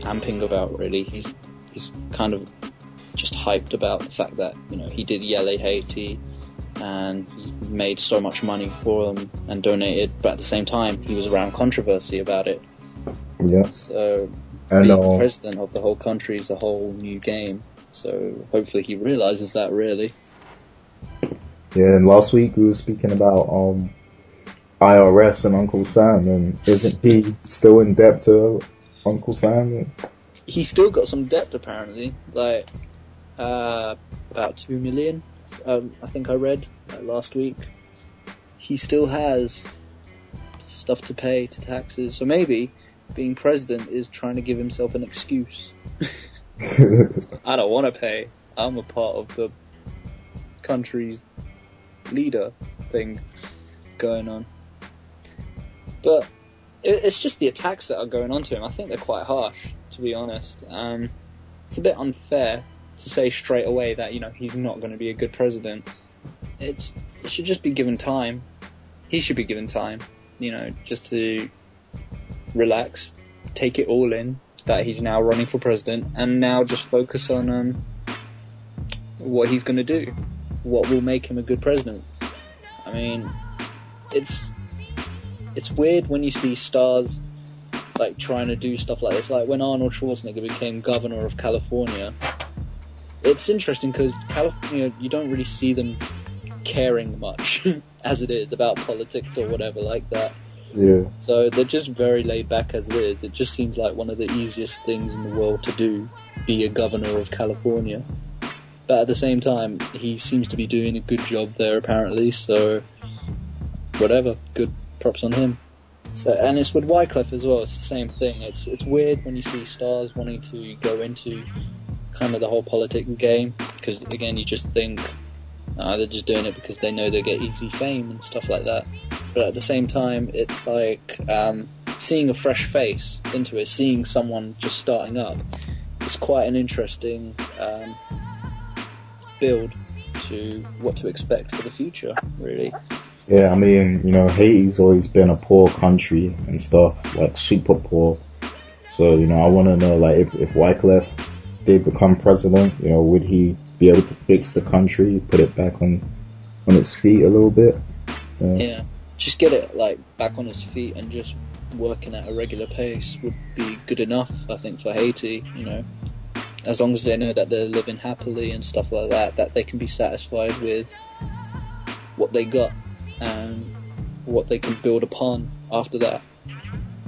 amping about. Really, he's he's kind of just hyped about the fact that you know he did Yele Haiti and he made so much money for them and donated, but at the same time he was around controversy about it. Yeah, So being president of the whole country is a whole new game. So hopefully he realizes that really. yeah. And last week we were speaking about um IRS and Uncle Sam, and isn't he still in debt to Uncle Sam? He's still got some debt apparently, like uh, about two million. Um, I think I read uh, last week. He still has stuff to pay to taxes, so maybe being president is trying to give himself an excuse. I don't want to pay. I'm a part of the country's leader thing going on. But it, it's just the attacks that are going on to him. I think they're quite harsh, to be honest. Um, it's a bit unfair to say straight away that you know he's not going to be a good president. It's it should just be given time. He should be given time, you know, just to relax, take it all in that he's now running for president, and now just focus on um, what he's going to do, what will make him a good president. I mean, it's it's weird when you see stars like trying to do stuff like this. Like when Arnold Schwarzenegger became governor of California, it's interesting because California you don't really see them caring much as it is about politics or whatever like that. yeah, So they're just very laid back as it is. It just seems like one of the easiest things in the world to do, be a governor of California. But at the same time, he seems to be doing a good job there apparently, so whatever, good props on him. So, and it's with Wyclef as well, it's the same thing. It's, it's weird when you see stars wanting to go into kind of the whole politics game, because again, you just think, uh, they're just doing it because they know they get easy fame and stuff like that but at the same time, it's like um, seeing a fresh face into it, seeing someone just starting up. It's quite an interesting um, build to what to expect for the future, really. Yeah. I mean, you know, Haiti's always been a poor country and stuff, like super poor. So you know, I want to know, like, if if Wyclef did become president, you know, would he be able to fix the country, put it back on on its feet a little bit? Yeah. Yeah, just get it like back on its feet and just working at a regular pace would be good enough, I think, for Haiti. You know, as long as they know that they're living happily and stuff like that, that they can be satisfied with what they got and what they can build upon after that.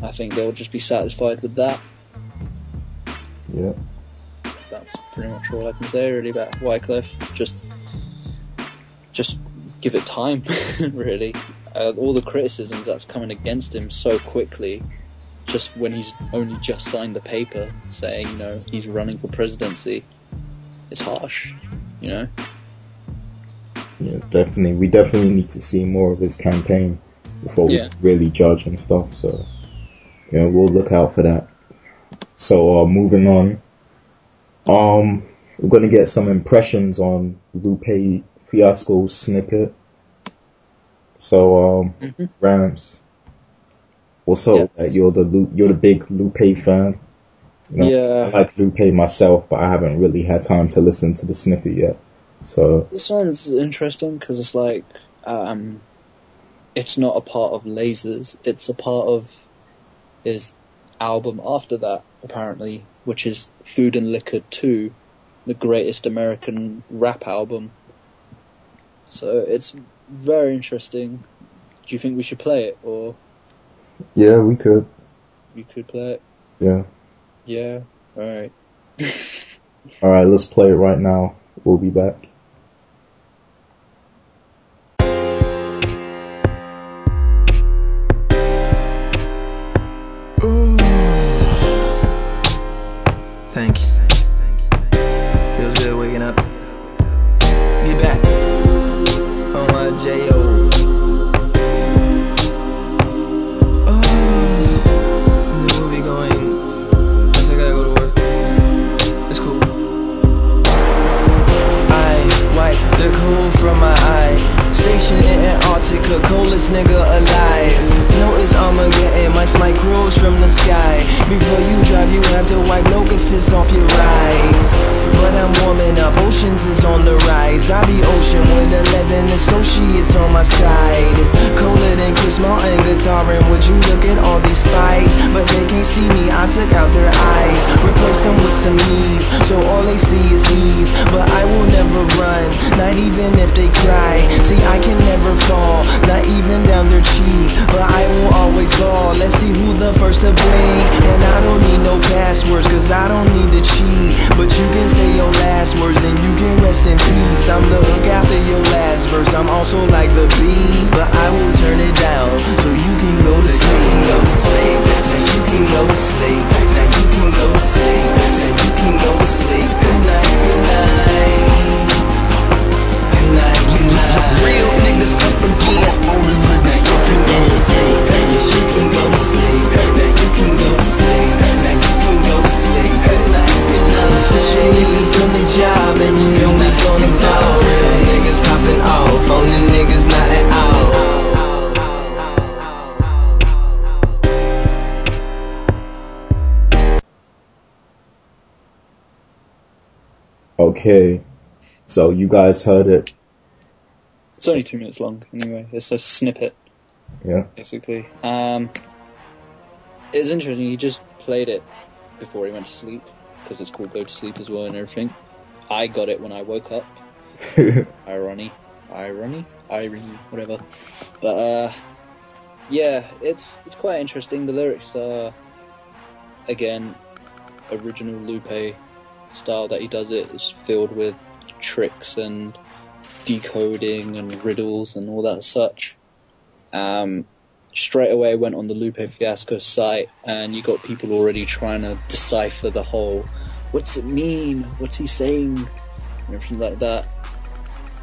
I think they'll just be satisfied with that. yeah. That's pretty much all I can say really about Wyclef. Just, just give it time, really. Uh, all the criticisms that's coming against him so quickly, just when he's only just signed the paper saying, you know, he's running for presidency. it's harsh, you know. Yeah, definitely. We definitely need to see more of his campaign before Yeah. we really judge and stuff. So, yeah, we'll look out for that. So, uh, moving on. Um, we're gonna get some impressions on Lupe Fiasco snippet. So, um, Mhm. Rams, what's up? That you're the Lu- you're the big Lupe fan. You know, I like Lupe myself, but I haven't really had time to listen to the snippet yet. So, this one's interesting because it's like, um, it's not a part of Lasers. It's a part of his album after that, apparently, which is Food and Liquor 2, the greatest American rap album. So it's very interesting. Do you think we should play it, or yeah, we could. we could play it? Yeah. Yeah. All right. All right, let's play it right now. We'll be back. Guys heard it. It's only two minutes long, anyway. It's a snippet. Yeah. basically. Um, it's interesting. He just played it before he went to sleep because it's called "Go to Sleep" as well and everything. I got it when I woke up. Irony, irony, irony, whatever. But uh, yeah, it's it's quite interesting. The lyrics are again original Lupe style that he does it is filled with tricks and decoding and riddles and all that such. Um, straight away went on the Lupe Fiasco site and you got people already trying to decipher the whole what's it mean? What's he saying? And everything like that.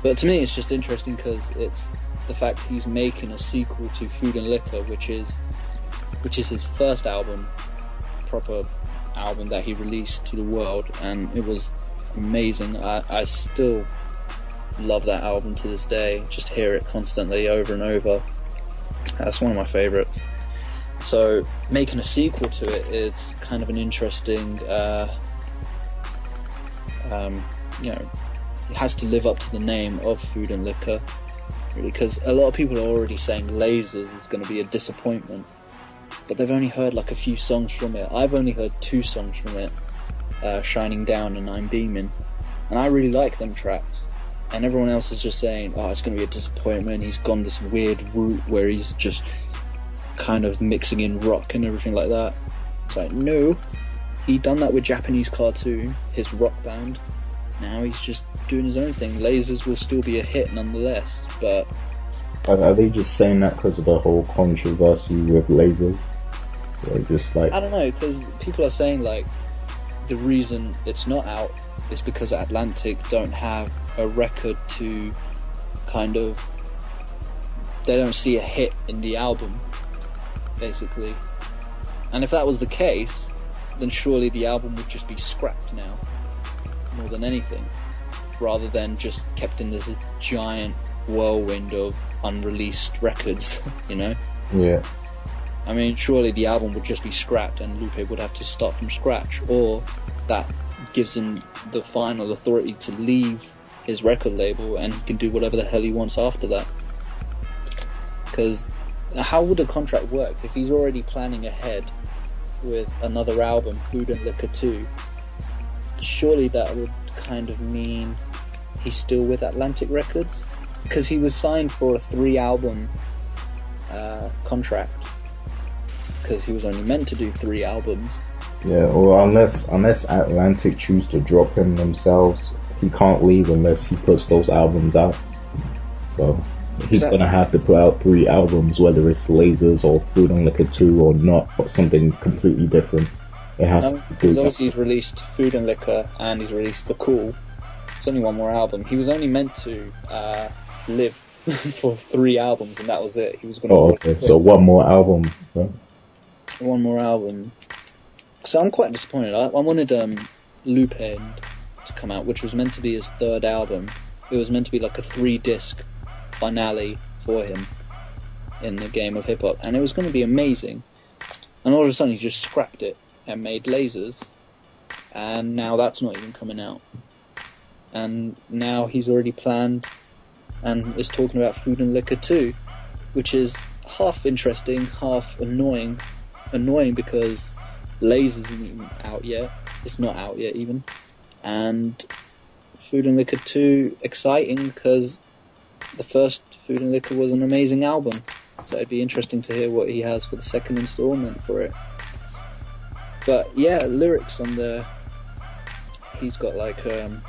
But to me, it's just interesting because it's the fact he's making a sequel to Food and Liquor, which is which is his first album, proper album that he released to the world, and it was amazing. I, I still love that album to this day. Just hear it constantly over and over. That's one of my favorites. So making a sequel to it is kind of an interesting, uh, um, you know, it has to live up to the name of Food and Liquor, really, because a lot of people are already saying Lasers is going to be a disappointment, but they've only heard like a few songs from it. I've only heard two songs from it, uh, Shining Down and I'm Beaming, and I really like them tracks. And everyone else is just saying, oh, it's going to be a disappointment. He's gone this weird route where he's just kind of mixing in rock and everything like that. It's like, no, he done that with Japanese cartoon, his rock band. Now he's just doing his own thing. Lasers will still be a hit nonetheless, but Are, are they just saying that because of the whole controversy with lasers? They're just like, I don't know because people are saying like the reason it's not out is because Atlantic don't have a record to kind of they don't see a hit in the album basically and if that was the case then surely the album would just be scrapped now more than anything rather than just kept in this giant whirlwind of unreleased records you know Yeah. I mean, surely the album would just be scrapped and Lupe would have to start from scratch, or that gives him the final authority to leave his record label and he can do whatever the hell he wants after that. Because how would a contract work if he's already planning ahead with another album, Food and Liquor 2? Surely that would kind of mean he's still with Atlantic Records? Because he was signed for a three album uh, contract because he was only meant to do three albums. Yeah, or unless unless Atlantic choose to drop him themselves, he can't leave unless he puts those albums out. So he's gonna have to put out three albums, whether it's Lasers or Food and Liquor Two or not, or something completely different. It has Um, to Because do obviously he's released Food and Liquor and he's released The Cool. It's only one more album. He was only meant to uh, live for three albums and that was it. He was to Oh, okay. So one more album. huh? One more album. So I'm quite disappointed. I, I wanted um, LupEND to come out, which was meant to be his third album. It was meant to be like a three disc finale for him in the game of hip hop, and it was going to be amazing. And all of a sudden, he just scrapped it and made lasers, and now that's not even coming out. And now he's already planned and is talking about food and liquor too, which is half interesting, half annoying. Annoying because Lasers isn't even out yet. It's not out yet even. And Food and Liquor 2 exciting because the first Food and Liquor was an amazing album. So it'd be interesting to hear what he has for the second installment for it. But yeah, lyrics on the he's got like um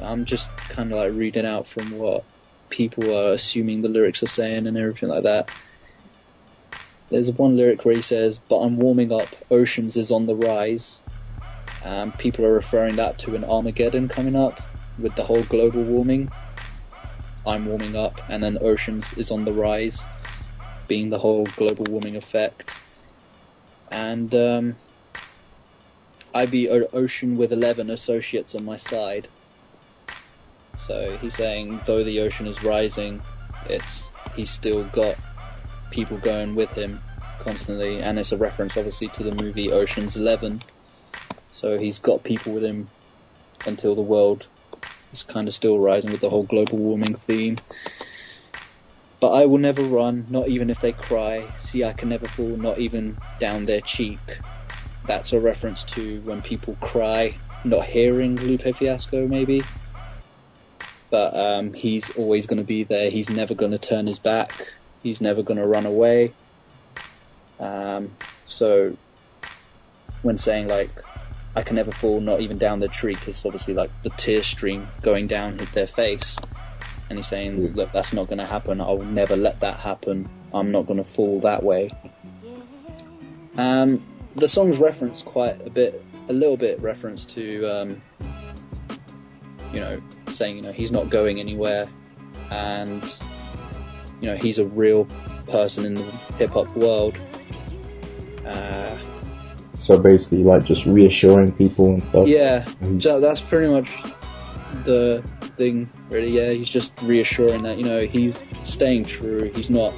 I'm just kind of like reading out from what people are assuming the lyrics are saying and everything like that. There's one lyric where he says, "But I'm warming up. Oceans is on the rise." Um, people are referring that to an Armageddon coming up with the whole global warming. I'm warming up, and then oceans is on the rise, being the whole global warming effect. And um, I be ocean with eleven associates on my side. So he's saying, though the ocean is rising, it's he's still got people going with him constantly, and it's a reference obviously to the movie Ocean's Eleven. So he's got people with him until the world is kind of still rising with the whole global warming theme. But I will never run, not even if they cry. See, I can never fall, not even down their cheek. That's a reference to when people cry, not hearing Lupe Fiasco, maybe. But um, he's always going to be there. He's never going to turn his back. He's never going to run away. Um, so, when saying like, I can never fall, not even down the tree, because obviously like the tear stream going down hit their face. And he's saying, look, that's not going to happen. I'll never let that happen. I'm not going to fall that way. Um, the song's reference quite a bit, a little bit reference to, um, you know, saying, you know, he's not going anywhere and, you know, he's a real person in the hip hop world. Uh, So basically, like just reassuring people and stuff. yeah, so that's pretty much the thing, really. Yeah, he's just reassuring that you know he's staying true. He's not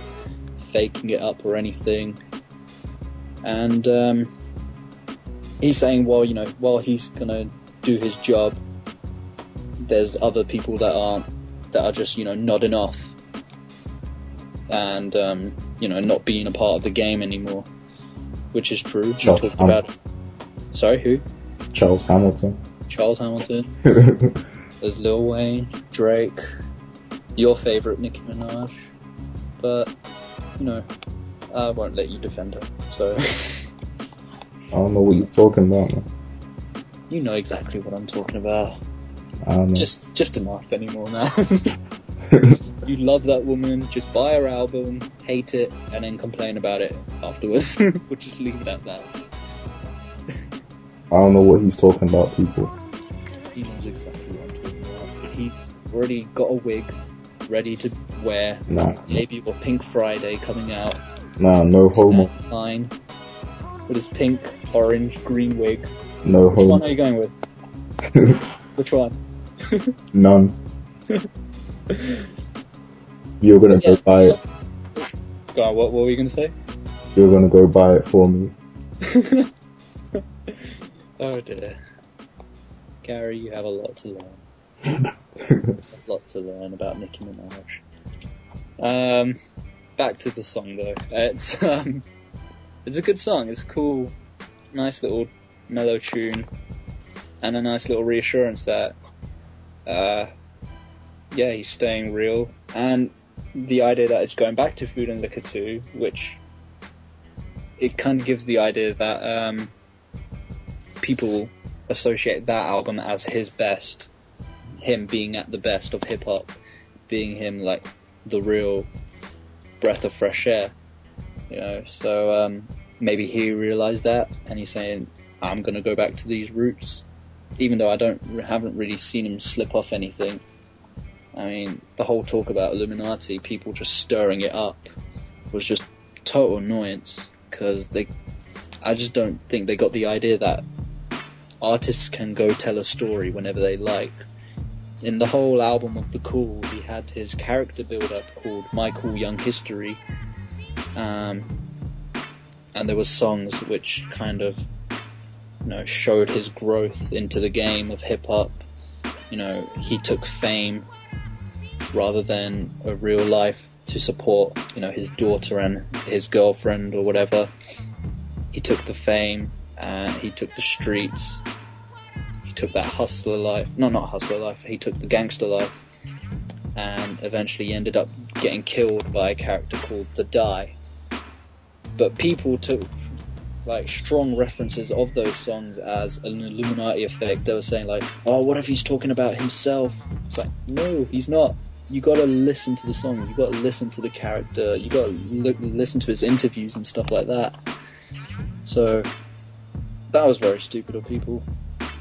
faking it up or anything. And um, he's saying, well, you know, while he's gonna do his job, there's other people that aren't, that are just you know nodding off, and um, you know not being a part of the game anymore, which is true. Charles talked Hamilton. about. Sorry, who? Charles Hamilton. Charles Hamilton. There's Lil Wayne, Drake, your favorite Nicki Minaj, but you know, I won't let you defend her. So I don't know what you're talking about, man. you know exactly what I'm talking about. I don't know. Just, just enough anymore now. you love that woman, just buy her album, hate it, and then complain about it afterwards. we'll just leave it at that. I don't know what he's talking about, people. He knows exactly what I'm talking about. He's already got a wig ready to wear. Nah, Debut of Pink Friday coming out. nah, no homo, Line with his pink, orange, green wig. no Which one are you going with? Which one? none. You're gonna Yeah, go buy it. so- Go on, what, what were you going to say? You're gonna go buy it for me. Oh dear. Gary, you have a lot to learn. a lot to learn about Nicki Minaj. Um, back to the song though. It's um, it's a good song. It's cool, nice little mellow tune, and a nice little reassurance that, uh, yeah, he's staying real, and the idea that it's going back to Food and Liquor too, which it kind of gives the idea that um, people associate that album as his best, him being at the best of hip hop, being him like the real breath of fresh air, you know. So um, maybe he realized that, and he's saying, "I'm gonna go back to these roots," even though I don't haven't really seen him slip off anything. I mean, the whole talk about Illuminati, people just stirring it up, was just total annoyance because they, I just don't think they got the idea that artists can go tell a story whenever they like. In the whole album of The Cool, he had his character build up called Michael Young History. Um, and there were songs which kind of, you know, showed his growth into the game of hip hop. You know, he took fame rather than a real life to support, you know, his daughter and his girlfriend or whatever. He took the fame, and he took the streets, he took that hustler life, no, not hustler life, he took the gangster life, and eventually ended up getting killed by a character called The Die. But people took like strong references of those songs as an Illuminati effect. They were saying like, "Oh, what if he's talking about himself?" It's like, no, he's not. You gotta listen to the song. You gotta listen to the character. You gotta li- listen to his interviews and stuff like that. So that was very stupid of people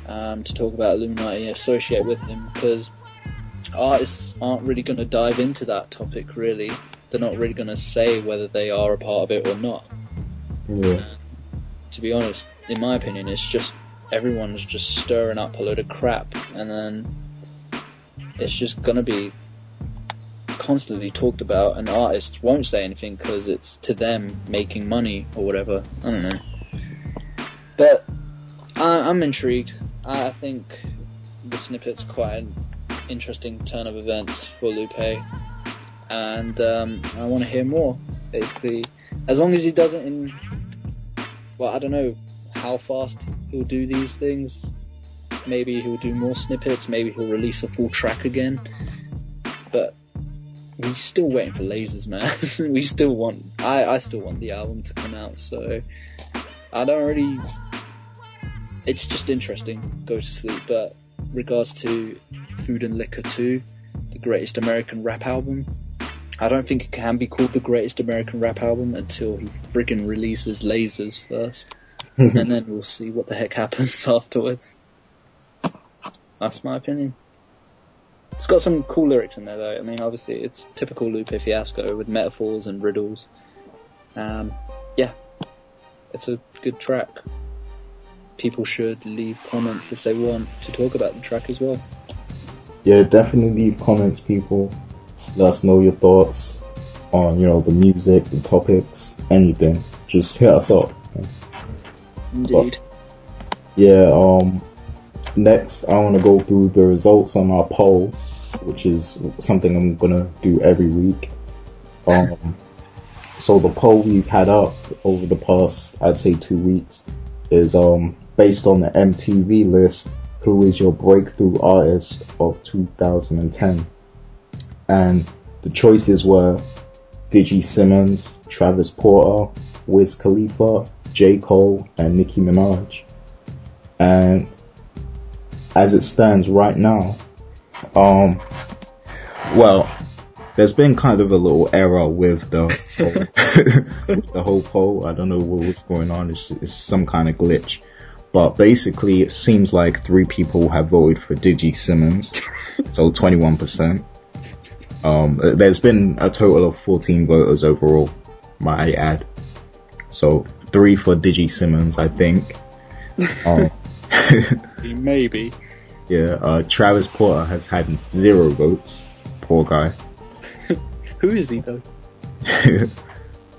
um, to talk about Illuminati and associate with him because artists aren't really going to dive into that topic. Really, they're not really going to say whether they are a part of it or not Yeah, to be honest, in my opinion, it's just everyone's just stirring up a load of crap, and then it's just gonna be constantly talked about, and artists won't say anything because it's to them making money or whatever. I don't know, but I, I'm intrigued. I, I think the snippet's quite an interesting turn of events for Lupe, and um, I want to hear more. Basically, as long as he doesn't in well, I don't know how fast he'll do these things. Maybe he'll do more snippets. Maybe he'll release a full track again. But we're still waiting for lasers, man. we still want. I I still want the album to come out. So I don't really. It's just interesting. Go to sleep. But regards to Food and Liquor 2, the greatest American rap album. I don't think it can be called the greatest American rap album until he friggin' releases Lasers first. and then we'll see what the heck happens afterwards. That's my opinion. It's got some cool lyrics in there though. I mean, obviously it's typical Lupe Fiasco with metaphors and riddles. Um, yeah, it's a good track. People should leave comments if they want to talk about the track as well. yeah, definitely leave comments, people. Let us know your thoughts on, you know, the music, the topics, anything. Just hit us up. Indeed. Yeah, um, next I want to go through the results on our poll, which is something I'm gonna do every week. Um, so the poll we've had up over the past, I'd say two weeks, is um based on the MTV list. Who is your breakthrough artist of 2010? And the choices were Diggy Simmons, Travis Porter, Wiz Khalifa, J. Cole, and Nicki Minaj. And as it stands right now, um, well, there's been kind of a little error with the whole, with the whole poll. I don't know what, what's going on. It's, it's some kind of glitch. But basically, it seems like three people have voted for Diggy Simmons, so 21%. Um, there's been a total of 14 voters overall, might I add. So three for Diggy Simmons, I think. Um, Maybe. Yeah, uh, Travis Porter has had zero votes. Poor guy. Who is he though?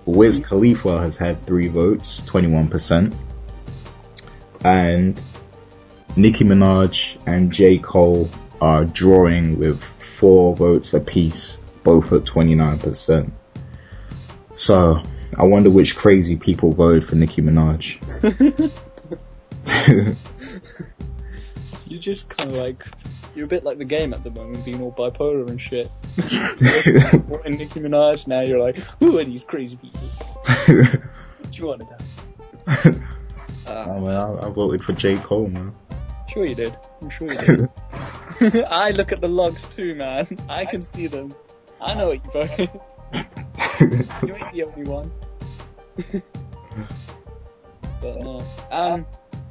Wiz Khalifa has had three votes, 21%. And Nicki Minaj and J. Cole are drawing with four votes apiece, both at 29%. So, I wonder which crazy people voted for Nicki Minaj. You're just kind of like you're a bit like the game at the moment, being all bipolar and shit. and Nicki Minaj, now you're like, who are these crazy people? What do you want to know? oh, man, I, I voted for J. Cole, man. Sure you did. I'm sure you did. I look at the logs too, man. I can see them. I know what you voted. you ain't the only one. but no. Um,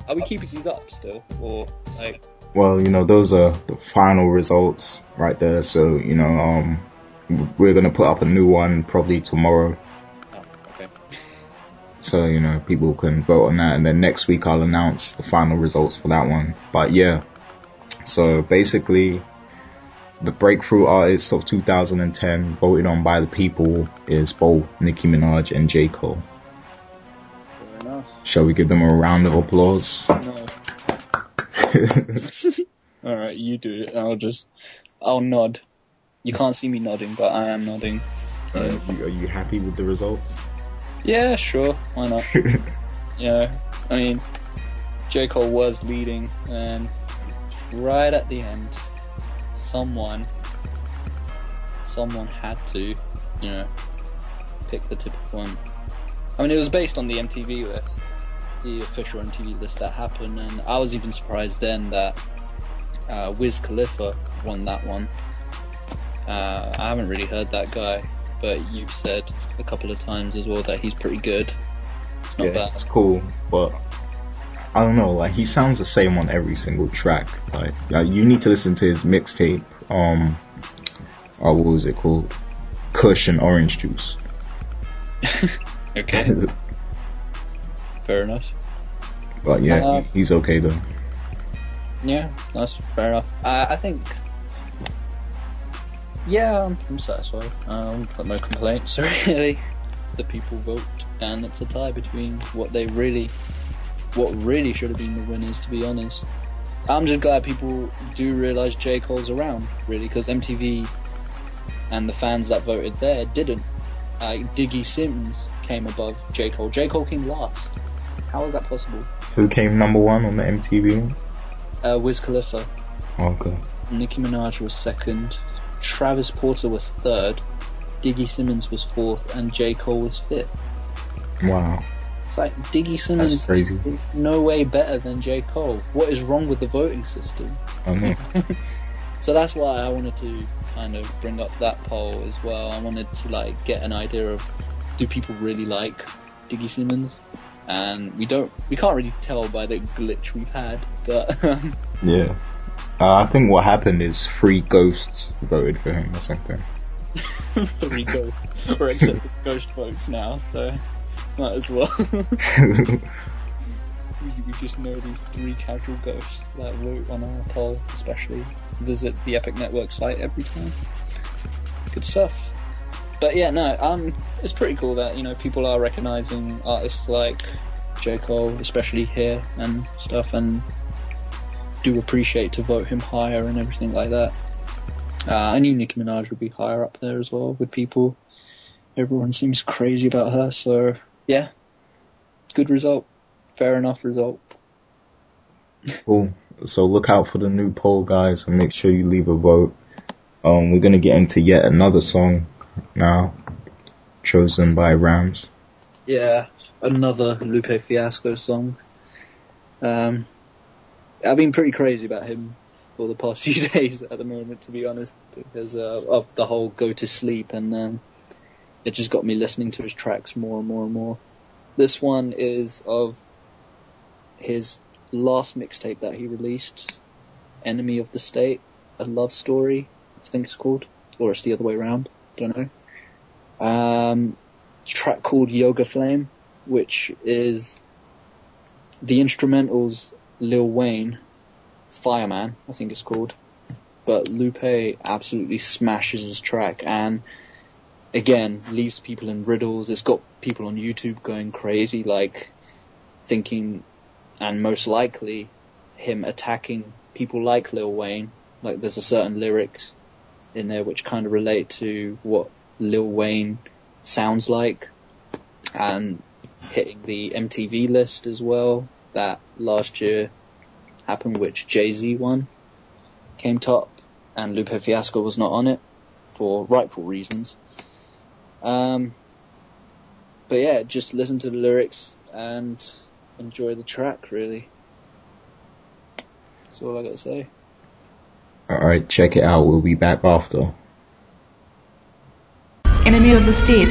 are we keeping these up still, or like? Well, you know, those are the final results right there. So, you know, um, we're gonna put up a new one probably tomorrow. Oh, okay. So, you know, people can vote on that and then next week I'll announce the final results for that one. But yeah. So basically, the breakthrough artist of 2010 voted on by the people is both Nicki Minaj and J. Cole. Shall we give them a round of applause? No. All right, you do it. I'll just, I'll nod. You can't see me nodding, but I am nodding. Are you, are you happy with the results? Yeah, sure. Why not? yeah, I mean, J Cole was leading, and right at the end, someone, someone had to, you know, pick the typical one. I mean, it was based on the MTV list, the official MTV list that happened, and I was even surprised then that uh, Wiz Khalifa won that one. Uh, I haven't really heard that guy, but you've said a couple of times as well that he's pretty good. It's not yeah, bad. it's cool, but I don't know. Like he sounds the same on every single track. Like, like you need to listen to his mixtape. Um, oh, what was it called? Kush and Orange Juice. Okay, fair enough. but yeah, Uh, he's okay though. Yeah, that's fair enough. I, I think. Yeah, I'm, I'm satisfied. Um, got no complaints really. The people vote, and it's a tie between what they really, what really should have been the winners. To be honest, I'm just glad people do realize J Cole's around, really, because MTV and the fans that voted there didn't. Like Diggy Sims came above J Cole. J Cole came last. How is that possible? Who came number one on the MTV? Uh, Wiz Khalifa. Okay. Nicki Minaj was second, Travis Porter was third, Diggy Simmons was fourth, and J. Cole was fifth. Wow, It's like Diggy Simmons that's crazy. is no way better than J. Cole. What is wrong with the voting system? I know. So that's why I wanted to kind of bring up that poll as well. I wanted to like get an idea of do people really like Diggy Simmons? And we don't, we can't really tell by the glitch we've had, but um, Yeah. Uh, I think what happened is three ghosts voted for him or something. three ghost, we're accepting ghost votes now, so might as well. we, we just know these three casual ghosts that vote on our poll, especially visit the Epic Network site every time. Good stuff. But yeah, no, um, it's pretty cool that you know people are recognizing artists like J Cole, especially here and stuff, and do appreciate to vote him higher and everything like that. Uh, I knew Nicki Minaj would be higher up there as well with people. Everyone seems crazy about her, so yeah, good result, fair enough result. Cool. So look out for the new poll, guys, and make sure you leave a vote. Um, we're gonna get into yet another song now, chosen by Rams. Yeah, another Lupe Fiasco song. Um, I've been pretty crazy about him for the past few days at the moment, to be honest, because uh, of the whole go to sleep, and um, it just got me listening to his tracks more and more and more. This one is of his last mixtape that he released, Enemy of the State, a love story, I think it's called, or it's the other way around. Don't know. Um, track called Yoga Flame, which is the instrumentals Lil Wayne, Fireman, I think it's called. But Lupe absolutely smashes his track and again leaves people in riddles. It's got people on YouTube going crazy, like thinking and most likely him attacking people like Lil Wayne. Like there's a certain lyrics in there which kind of relate to what Lil Wayne sounds like and hitting the MTV list as well that last year happened which Jay-Z won came top and Lupe Fiasco was not on it for rightful reasons. Um, but yeah, just listen to the lyrics and enjoy the track really. That's all I gotta say. Alright, check it out. We'll be back after. Enemy of the state.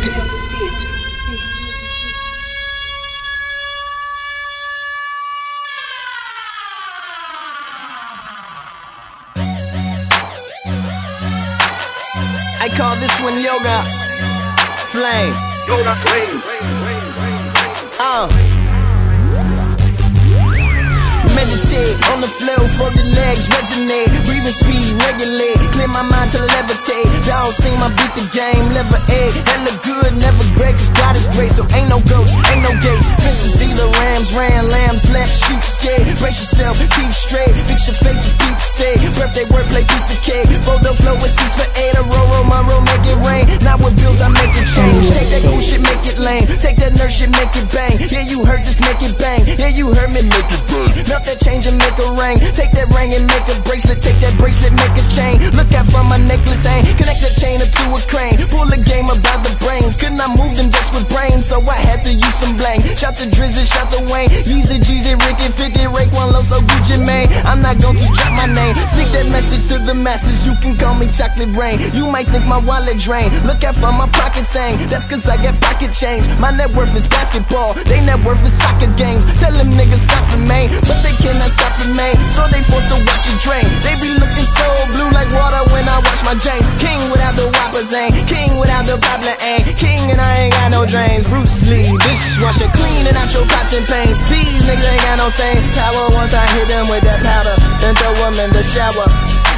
I call this one yoga flame. Yoga flame. Uh. On the flow for the legs resonate. Breathing speed, regulate. Clear my mind to levitate. Y'all seen my beat the game, lever A. Hella good, never great, cause God is great. So ain't no ghosts, ain't no gates. Fences either rams, ran, lambs, left, sheep, skate. Brace yourself, keep straight. Fix your face with pizza say. Birthday, wordplay, piece of cake. Photo flow with seats for eight. A Roro, Monroe, make it rain. Now with bills, I make it change. Take that cool shit, make it lame. Take that nerd shit, make it bang. Yeah, you heard just make it bang. Yeah, you heard me, make it bang. Melt that change and make a ring. Take that ring and make a bracelet. Take that bracelet, make a chain. Look out from my necklace, ain't. Connect that chain up to a crane. Pull a game about the brains. Couldn't I move them just with brains? So I had to use some blank. Shout the Drizzy, shout the Wayne. Yeezy, Jeezy, Ricky, 50, Rake, one low, so Gucci, man. I'm not going to drop my name. Sneak that message to the masses. You can call me Chocolate Rain. You might think my wallet drain. Look out for my pocket saying That's cause I got pocket change. My net worth is basketball. They net worth is soccer games. Tell them niggas stop the main. But they cannot stop the main. So they forced to watch it drain. They be looking so blue like water when I watch my James. King without the whoppers ain't. King without the poplar ain't. King and I ain't got no drains. Bruce Lee. Dishwasher cleaning out your pots and pains. These niggas ain't got no stain. Power once I hit them with that powder. Then throw them in the shower.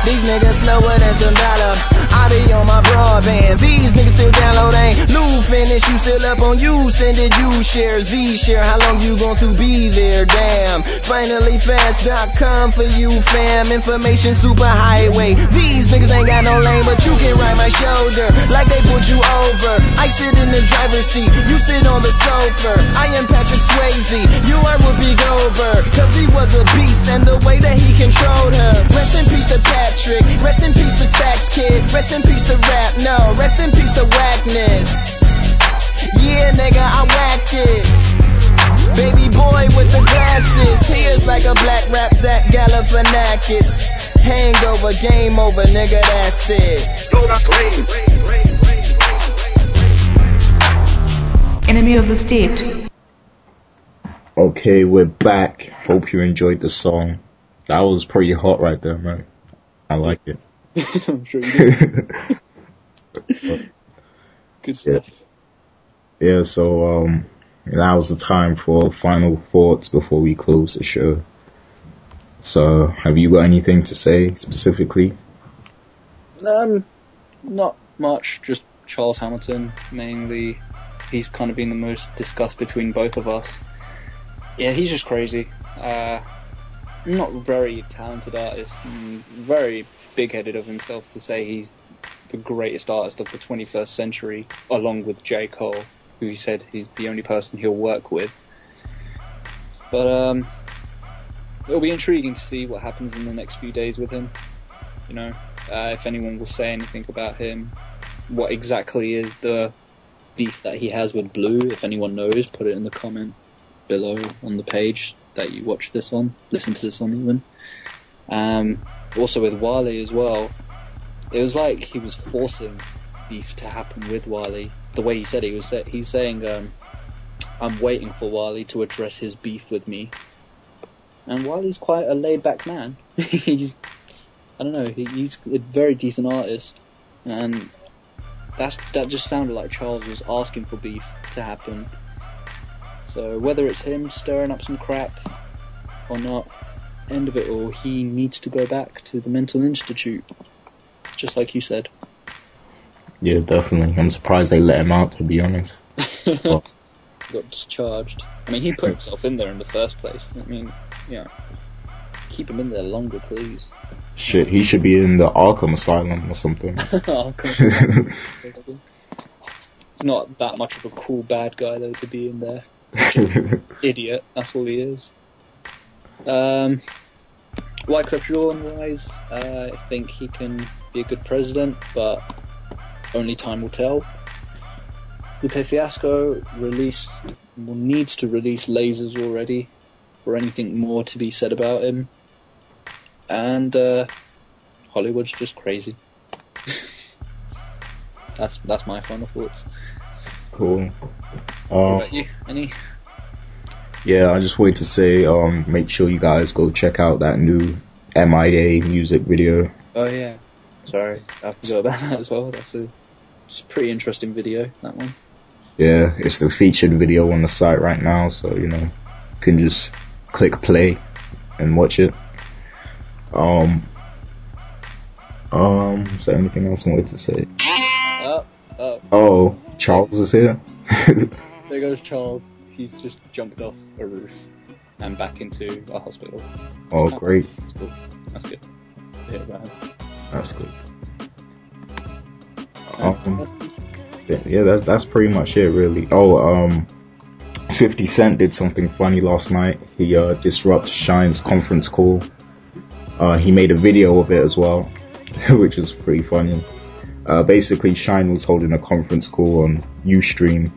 These niggas slower than some dollar. I be on my broadband. These niggas still downloading. Lou finish, you still up on you. Send it, you share, Z share. How long you going to be there? Damn. Finally fast.com for you, fam. Information super highway. These niggas ain't got no lane, but you can ride my shoulder like they put you over. I sit in the driver's seat, you sit on the sofa. I am Patrick Swayze, you are Whoopi Goldberg. Cause he was a beast and the way that he controlled her. Rest in peace to Patrick, rest in peace to Sax Kid, rest in peace to rap, no, rest in peace to whackness. Yeah, nigga, I whacked it. Baby boy with the glasses, tears like a black rap Zach Galifianakis. Hangover, game over, nigga, that's it. Yoga. Enemy of the state. Okay, we're back. Hope you enjoyed the song. That was pretty hot right there, man. I like it. I'm sure you do. Good stuff. Yeah, so um now's the time for final thoughts before we close the show. So have you got anything to say specifically? Um, not much. Just Charles Hamilton mainly. He's kind of been the most discussed between both of us. Yeah, he's just crazy. Uh, not very talented artist. and Very big-headed of himself to say he's the greatest artist of the 21st century, along with J Cole, who he said he's the only person he'll work with. But um, it'll be intriguing to see what happens in the next few days with him. You know, uh, if anyone will say anything about him, what exactly is the beef that he has with Blue? If anyone knows, put it in the comment below on the page that you watch this on, listen to this on even. Um, also with Wale as well, it was like he was forcing beef to happen with Wale. The way he said it, he was he's saying, um, "I'm waiting for Wale to address his beef with me." And he's quite a laid back man, he's I don't know, he, he's a very decent artist, and that's that just sounded like Charles was asking for beef to happen. So whether it's him stirring up some crap or not, end of it all, he needs to go back to the mental institute, just like you said. Yeah, definitely. I'm surprised they let him out. To be honest. Got discharged. I mean, he put himself in there in the first place. I mean, yeah, keep him in there longer, please. shit, he should be in the Arkham Asylum or something. Come on. Not that much of a cool bad guy though to be in there. Idiot, that's all he is. Um, Wyclef Jean wise, uh, I think he can be a good president, but only time will tell. Lupe Fiasco released, well, needs to release lasers already for anything more to be said about him. And uh, Hollywood's just crazy. that's that's my final thoughts. Cool. Um, about you? Any? yeah, I just wanted to say, um, make sure you guys go check out that new MIA music video. Oh yeah. Sorry, I forgot about that as well. That's a, it's a pretty interesting video. That one. Yeah, it's the featured video on the site right now, so you know, you can just click play and watch it. Um, um, is there anything else I wanted to say? Oh, oh, Oh, Charles is here. there goes Charles. He's just jumped off a roof and back into a hospital. oh, great. That's cool. That's good. About. That's good. Um, yeah, yeah, that's that's pretty much it, really. Oh, um, Fifty Cent did something funny last night. He uh, disrupted Shyne's conference call. Uh, he made a video of it as well, which was pretty funny. Uh, basically, Shyne was holding a conference call on Ustream,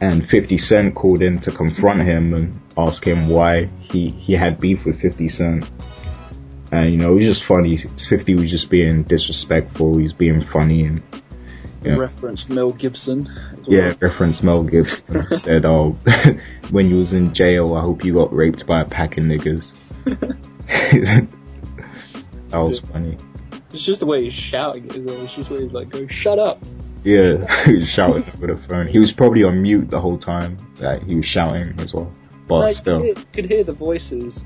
and 50 Cent called in to confront him and ask him why he, he had beef with 50 Cent. And, you know, it was just funny. 50 was just being disrespectful, he was being funny, and, Yeah. Referenced Mel Gibson. as yeah, referenced Mel Gibson said, oh, when you was in jail, I hope you got raped by a pack of niggas. that was funny. It's just the way he's shouting it as well. It's just the way he's like, "Go shut up." Yeah, he was shouting over the phone. He was probably on mute the whole time. Like, he was shouting as well. But Like, still, you could hear the voices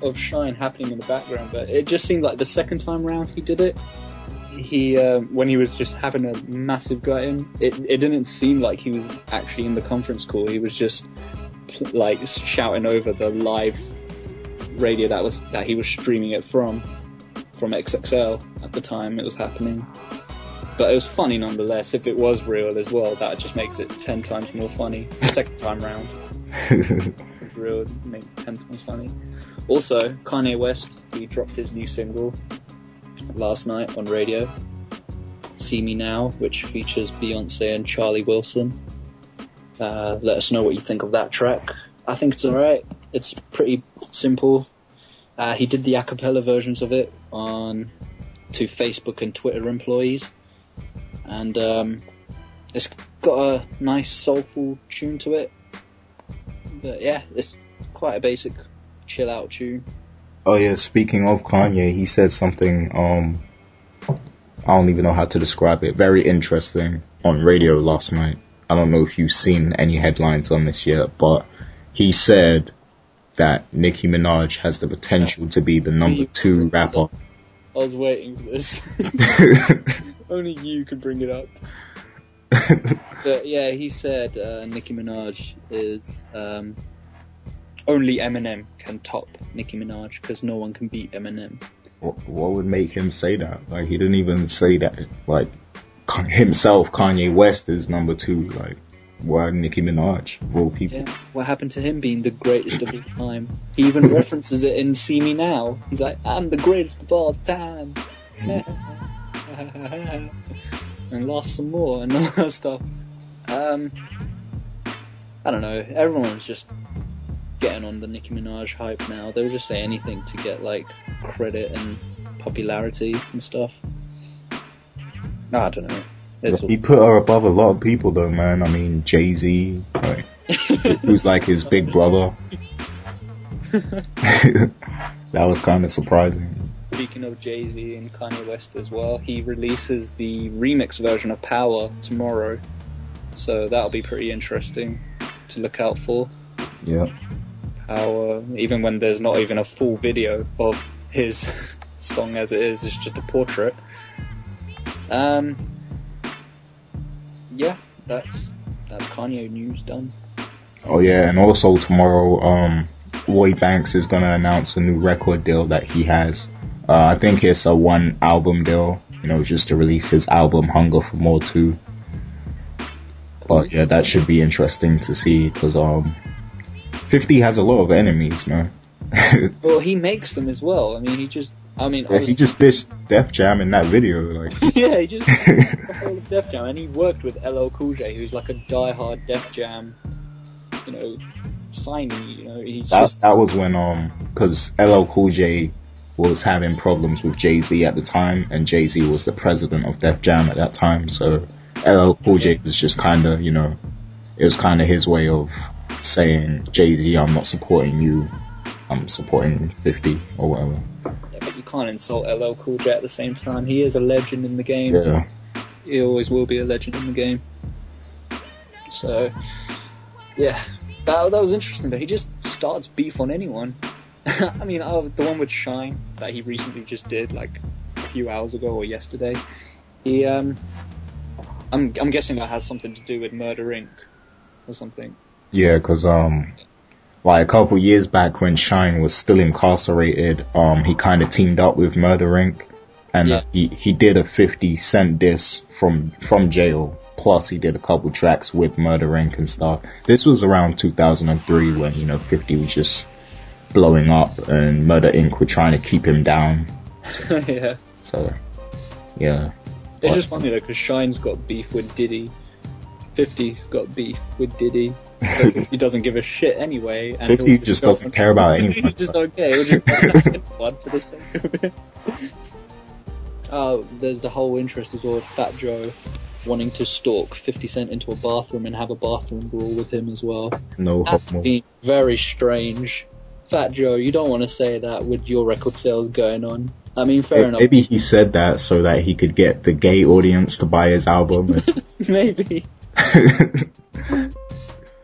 of Shyne happening in the background, but it just seemed like the second time round he did it, he um, when he was just having a massive gut in, it it didn't seem like he was actually in the conference call. He was just like shouting over the live radio that was that he was streaming it from from XXL at the time it was happening. But it was funny nonetheless. If it was real as well, that just makes it ten times more funny. The second time round real, it made ten times funny. Also, Kanye West, he dropped his new single last night on radio, See Me Now, which features Beyonce and Charlie Wilson. Uh, let us know what you think of that track. I think it's alright. It's pretty simple. Uh, he did the a cappella versions of it on to Facebook and Twitter employees, and um, it's got a nice soulful tune to it. But yeah, it's quite a basic chill out tune. oh yeah, speaking of Kanye, he said something, um, I don't even know how to describe it. Very interesting on radio last night. I don't know if you've seen any headlines on this yet, but he said that Nicki Minaj has the potential to be the number two rapper. I was waiting for this. Only you could bring it up. But yeah, he said uh, Nicki Minaj is um, only Eminem can top Nicki Minaj because no one can beat Eminem. what, what would make him say that? Like he didn't even say that. Like himself, Kanye West is number two. Like why Nicki Minaj? Of all people. Yeah, what happened to him being the greatest of all time? He even references it in "See Me Now." He's like, "I'm the greatest of all time," and laugh some more and all that stuff. Um, I don't know. Everyone's just getting on the Nicki Minaj hype now. They'll just say anything to get like credit and popularity and stuff. I don't know. He put her above a lot of people though, man. I mean, Jay Z, like, who's like his big brother. that was kind of surprising. Speaking of Jay Z and Kanye West as well, he releases the remix version of Power tomorrow, so that'll be pretty interesting to look out for. Yeah. How uh, even when there's not even a full video of his song as it is, it's just a portrait. Um, yeah, that's that's Kanye news done. Oh yeah, and also tomorrow, um, Lloyd Banks is gonna announce a new record deal that he has. Uh, I think it's a one album deal, you know, just to release his album Hunger for More too. But yeah, that should be interesting to see because um, 50 has a lot of enemies, man. Well, he makes them as well. I mean, he just, I mean, Yeah, he just dished Def Jam in that video, like. yeah, he just the whole of Def Jam, and he worked with LL Cool J, who's like a die-hard Def Jam, you know, signee. You know, he's That just that was when um, because LL Cool J was having problems with Jay Z at the time, and Jay Z was the president of Def Jam at that time. So LL Cool J was just kind of, you know, it was kind of his way of saying, Jay Z, I'm not supporting you. I'm supporting 50 or whatever. But you can't insult LL Cool J at the same time. He is a legend in the game. Yeah. He always will be a legend in the game. So, yeah, that that was interesting. But he just starts beef on anyone. I mean, uh, the one with Shyne that he recently just did, like a few hours ago or yesterday. He, um, I'm I'm guessing that has something to do with Murder Inc. or something. Yeah, cause, um, like a couple years back when Shyne was still incarcerated, um, he kind of teamed up with Murder Inc. And uh, he, he did a 50 cent diss from, from jail. Plus he did a couple tracks with Murder Inc. and stuff. This was around 2003 when, you know, 50 was just blowing up and Murder Inc. were trying to keep him down. yeah, So, yeah. it's What? just funny though because Shyne's got beef with Diddy. 50's got beef with Diddy. He doesn't give a shit anyway. And 50 he'll just doesn't care about he anyone. just don't care. He'll just one for the sake of it. Uh, there's the whole interest as well of Fat Joe wanting to stalk 50 Cent into a bathroom and have a bathroom brawl with him as well. No That's homo. been very strange. Fat Joe, you don't want to say that with your record sales going on. I mean, fair enough. Maybe he said that so that he could get the gay audience to buy his album. Maybe.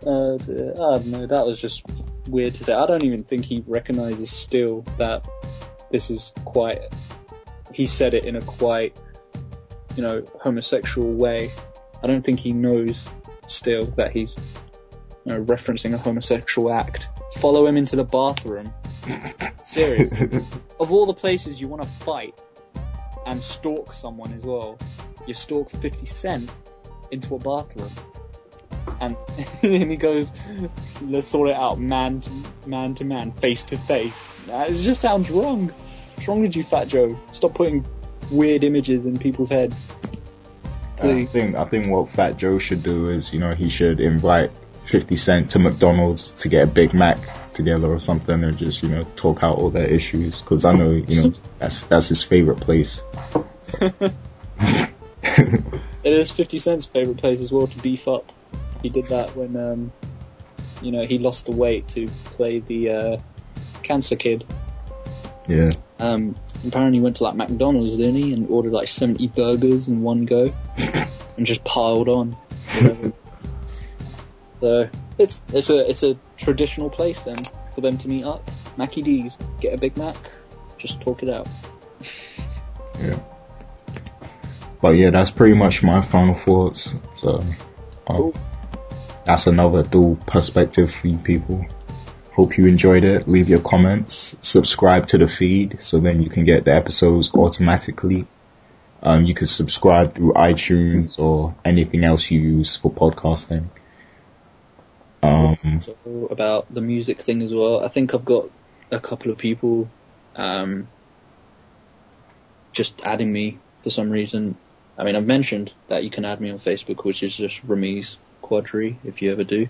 Uh, dear. I don't know. That was just weird to say. I don't even think he recognizes still that this is quite. He said it in a quite, you know, homosexual way. I don't think he knows still that he's, you know, referencing a homosexual act. Follow him into the bathroom. Seriously. of all the places you want to fight and stalk someone as well, you stalk 50 Cent into a bathroom. And then he goes, let's sort it out man to man, to man face to face. Uh, it just sounds wrong. What's wrong with you, Fat Joe? Stop putting weird images in people's heads. I think I think what Fat Joe should do is, you know, he should invite 50 Cent to McDonald's to get a Big Mac together or something, and just you know talk out all their issues. Because I know, you know, that's that's his favorite place. It is 50 Cent's favourite place as well to beef up. He did that when, um, you know, he lost the weight to play the uh, Cancer Kid. Yeah, Um, apparently he went to like McDonald's, didn't he, and ordered like 70 burgers in one go, and just piled on. So it's it's a it's a traditional place then for them to meet up. Mackie D's, get a Big Mac, just talk it out. yeah. But yeah, that's pretty much my final thoughts. So, um, Cool. That's another dual perspective for you people. Hope you enjoyed it. Leave your comments. Subscribe to the feed so then you can get the episodes automatically. Um, you can subscribe through iTunes or anything else you use for podcasting. Um, So about the music thing as well. I think I've got a couple of people um, just adding me for some reason. I mean, I've mentioned that you can add me on Facebook, which is just Ramiz Quadri, if you ever do.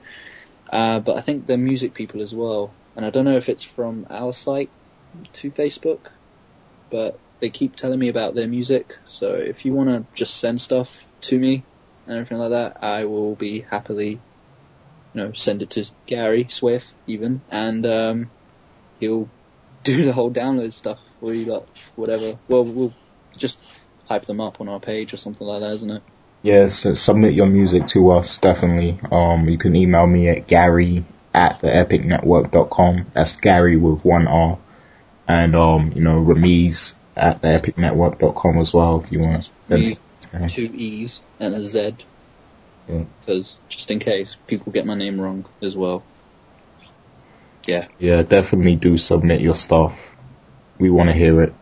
Uh, but I think they're music people as well. And I don't know if it's from our site to Facebook, but they keep telling me about their music. So if you want to just send stuff to me and everything like that, I will be happily you know, send it to Gary Swift even, and um, he'll do the whole download stuff for you, like whatever. Well, we'll just hype them up on our page or something like that, isn't it? Yes, submit your music to us, definitely. Um, you can email me at Gary at theepicnetwork.com. That's Gary with one R. And, um, you know, Ramiz at theepicnetwork.com as well if you want to send Two E's and a Z. Yeah. Because just in case people get my name wrong as well. Yeah. Yeah, definitely do submit your stuff. We want to hear it.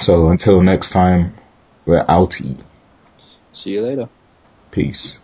So until next time, we're outie. See you later. Peace.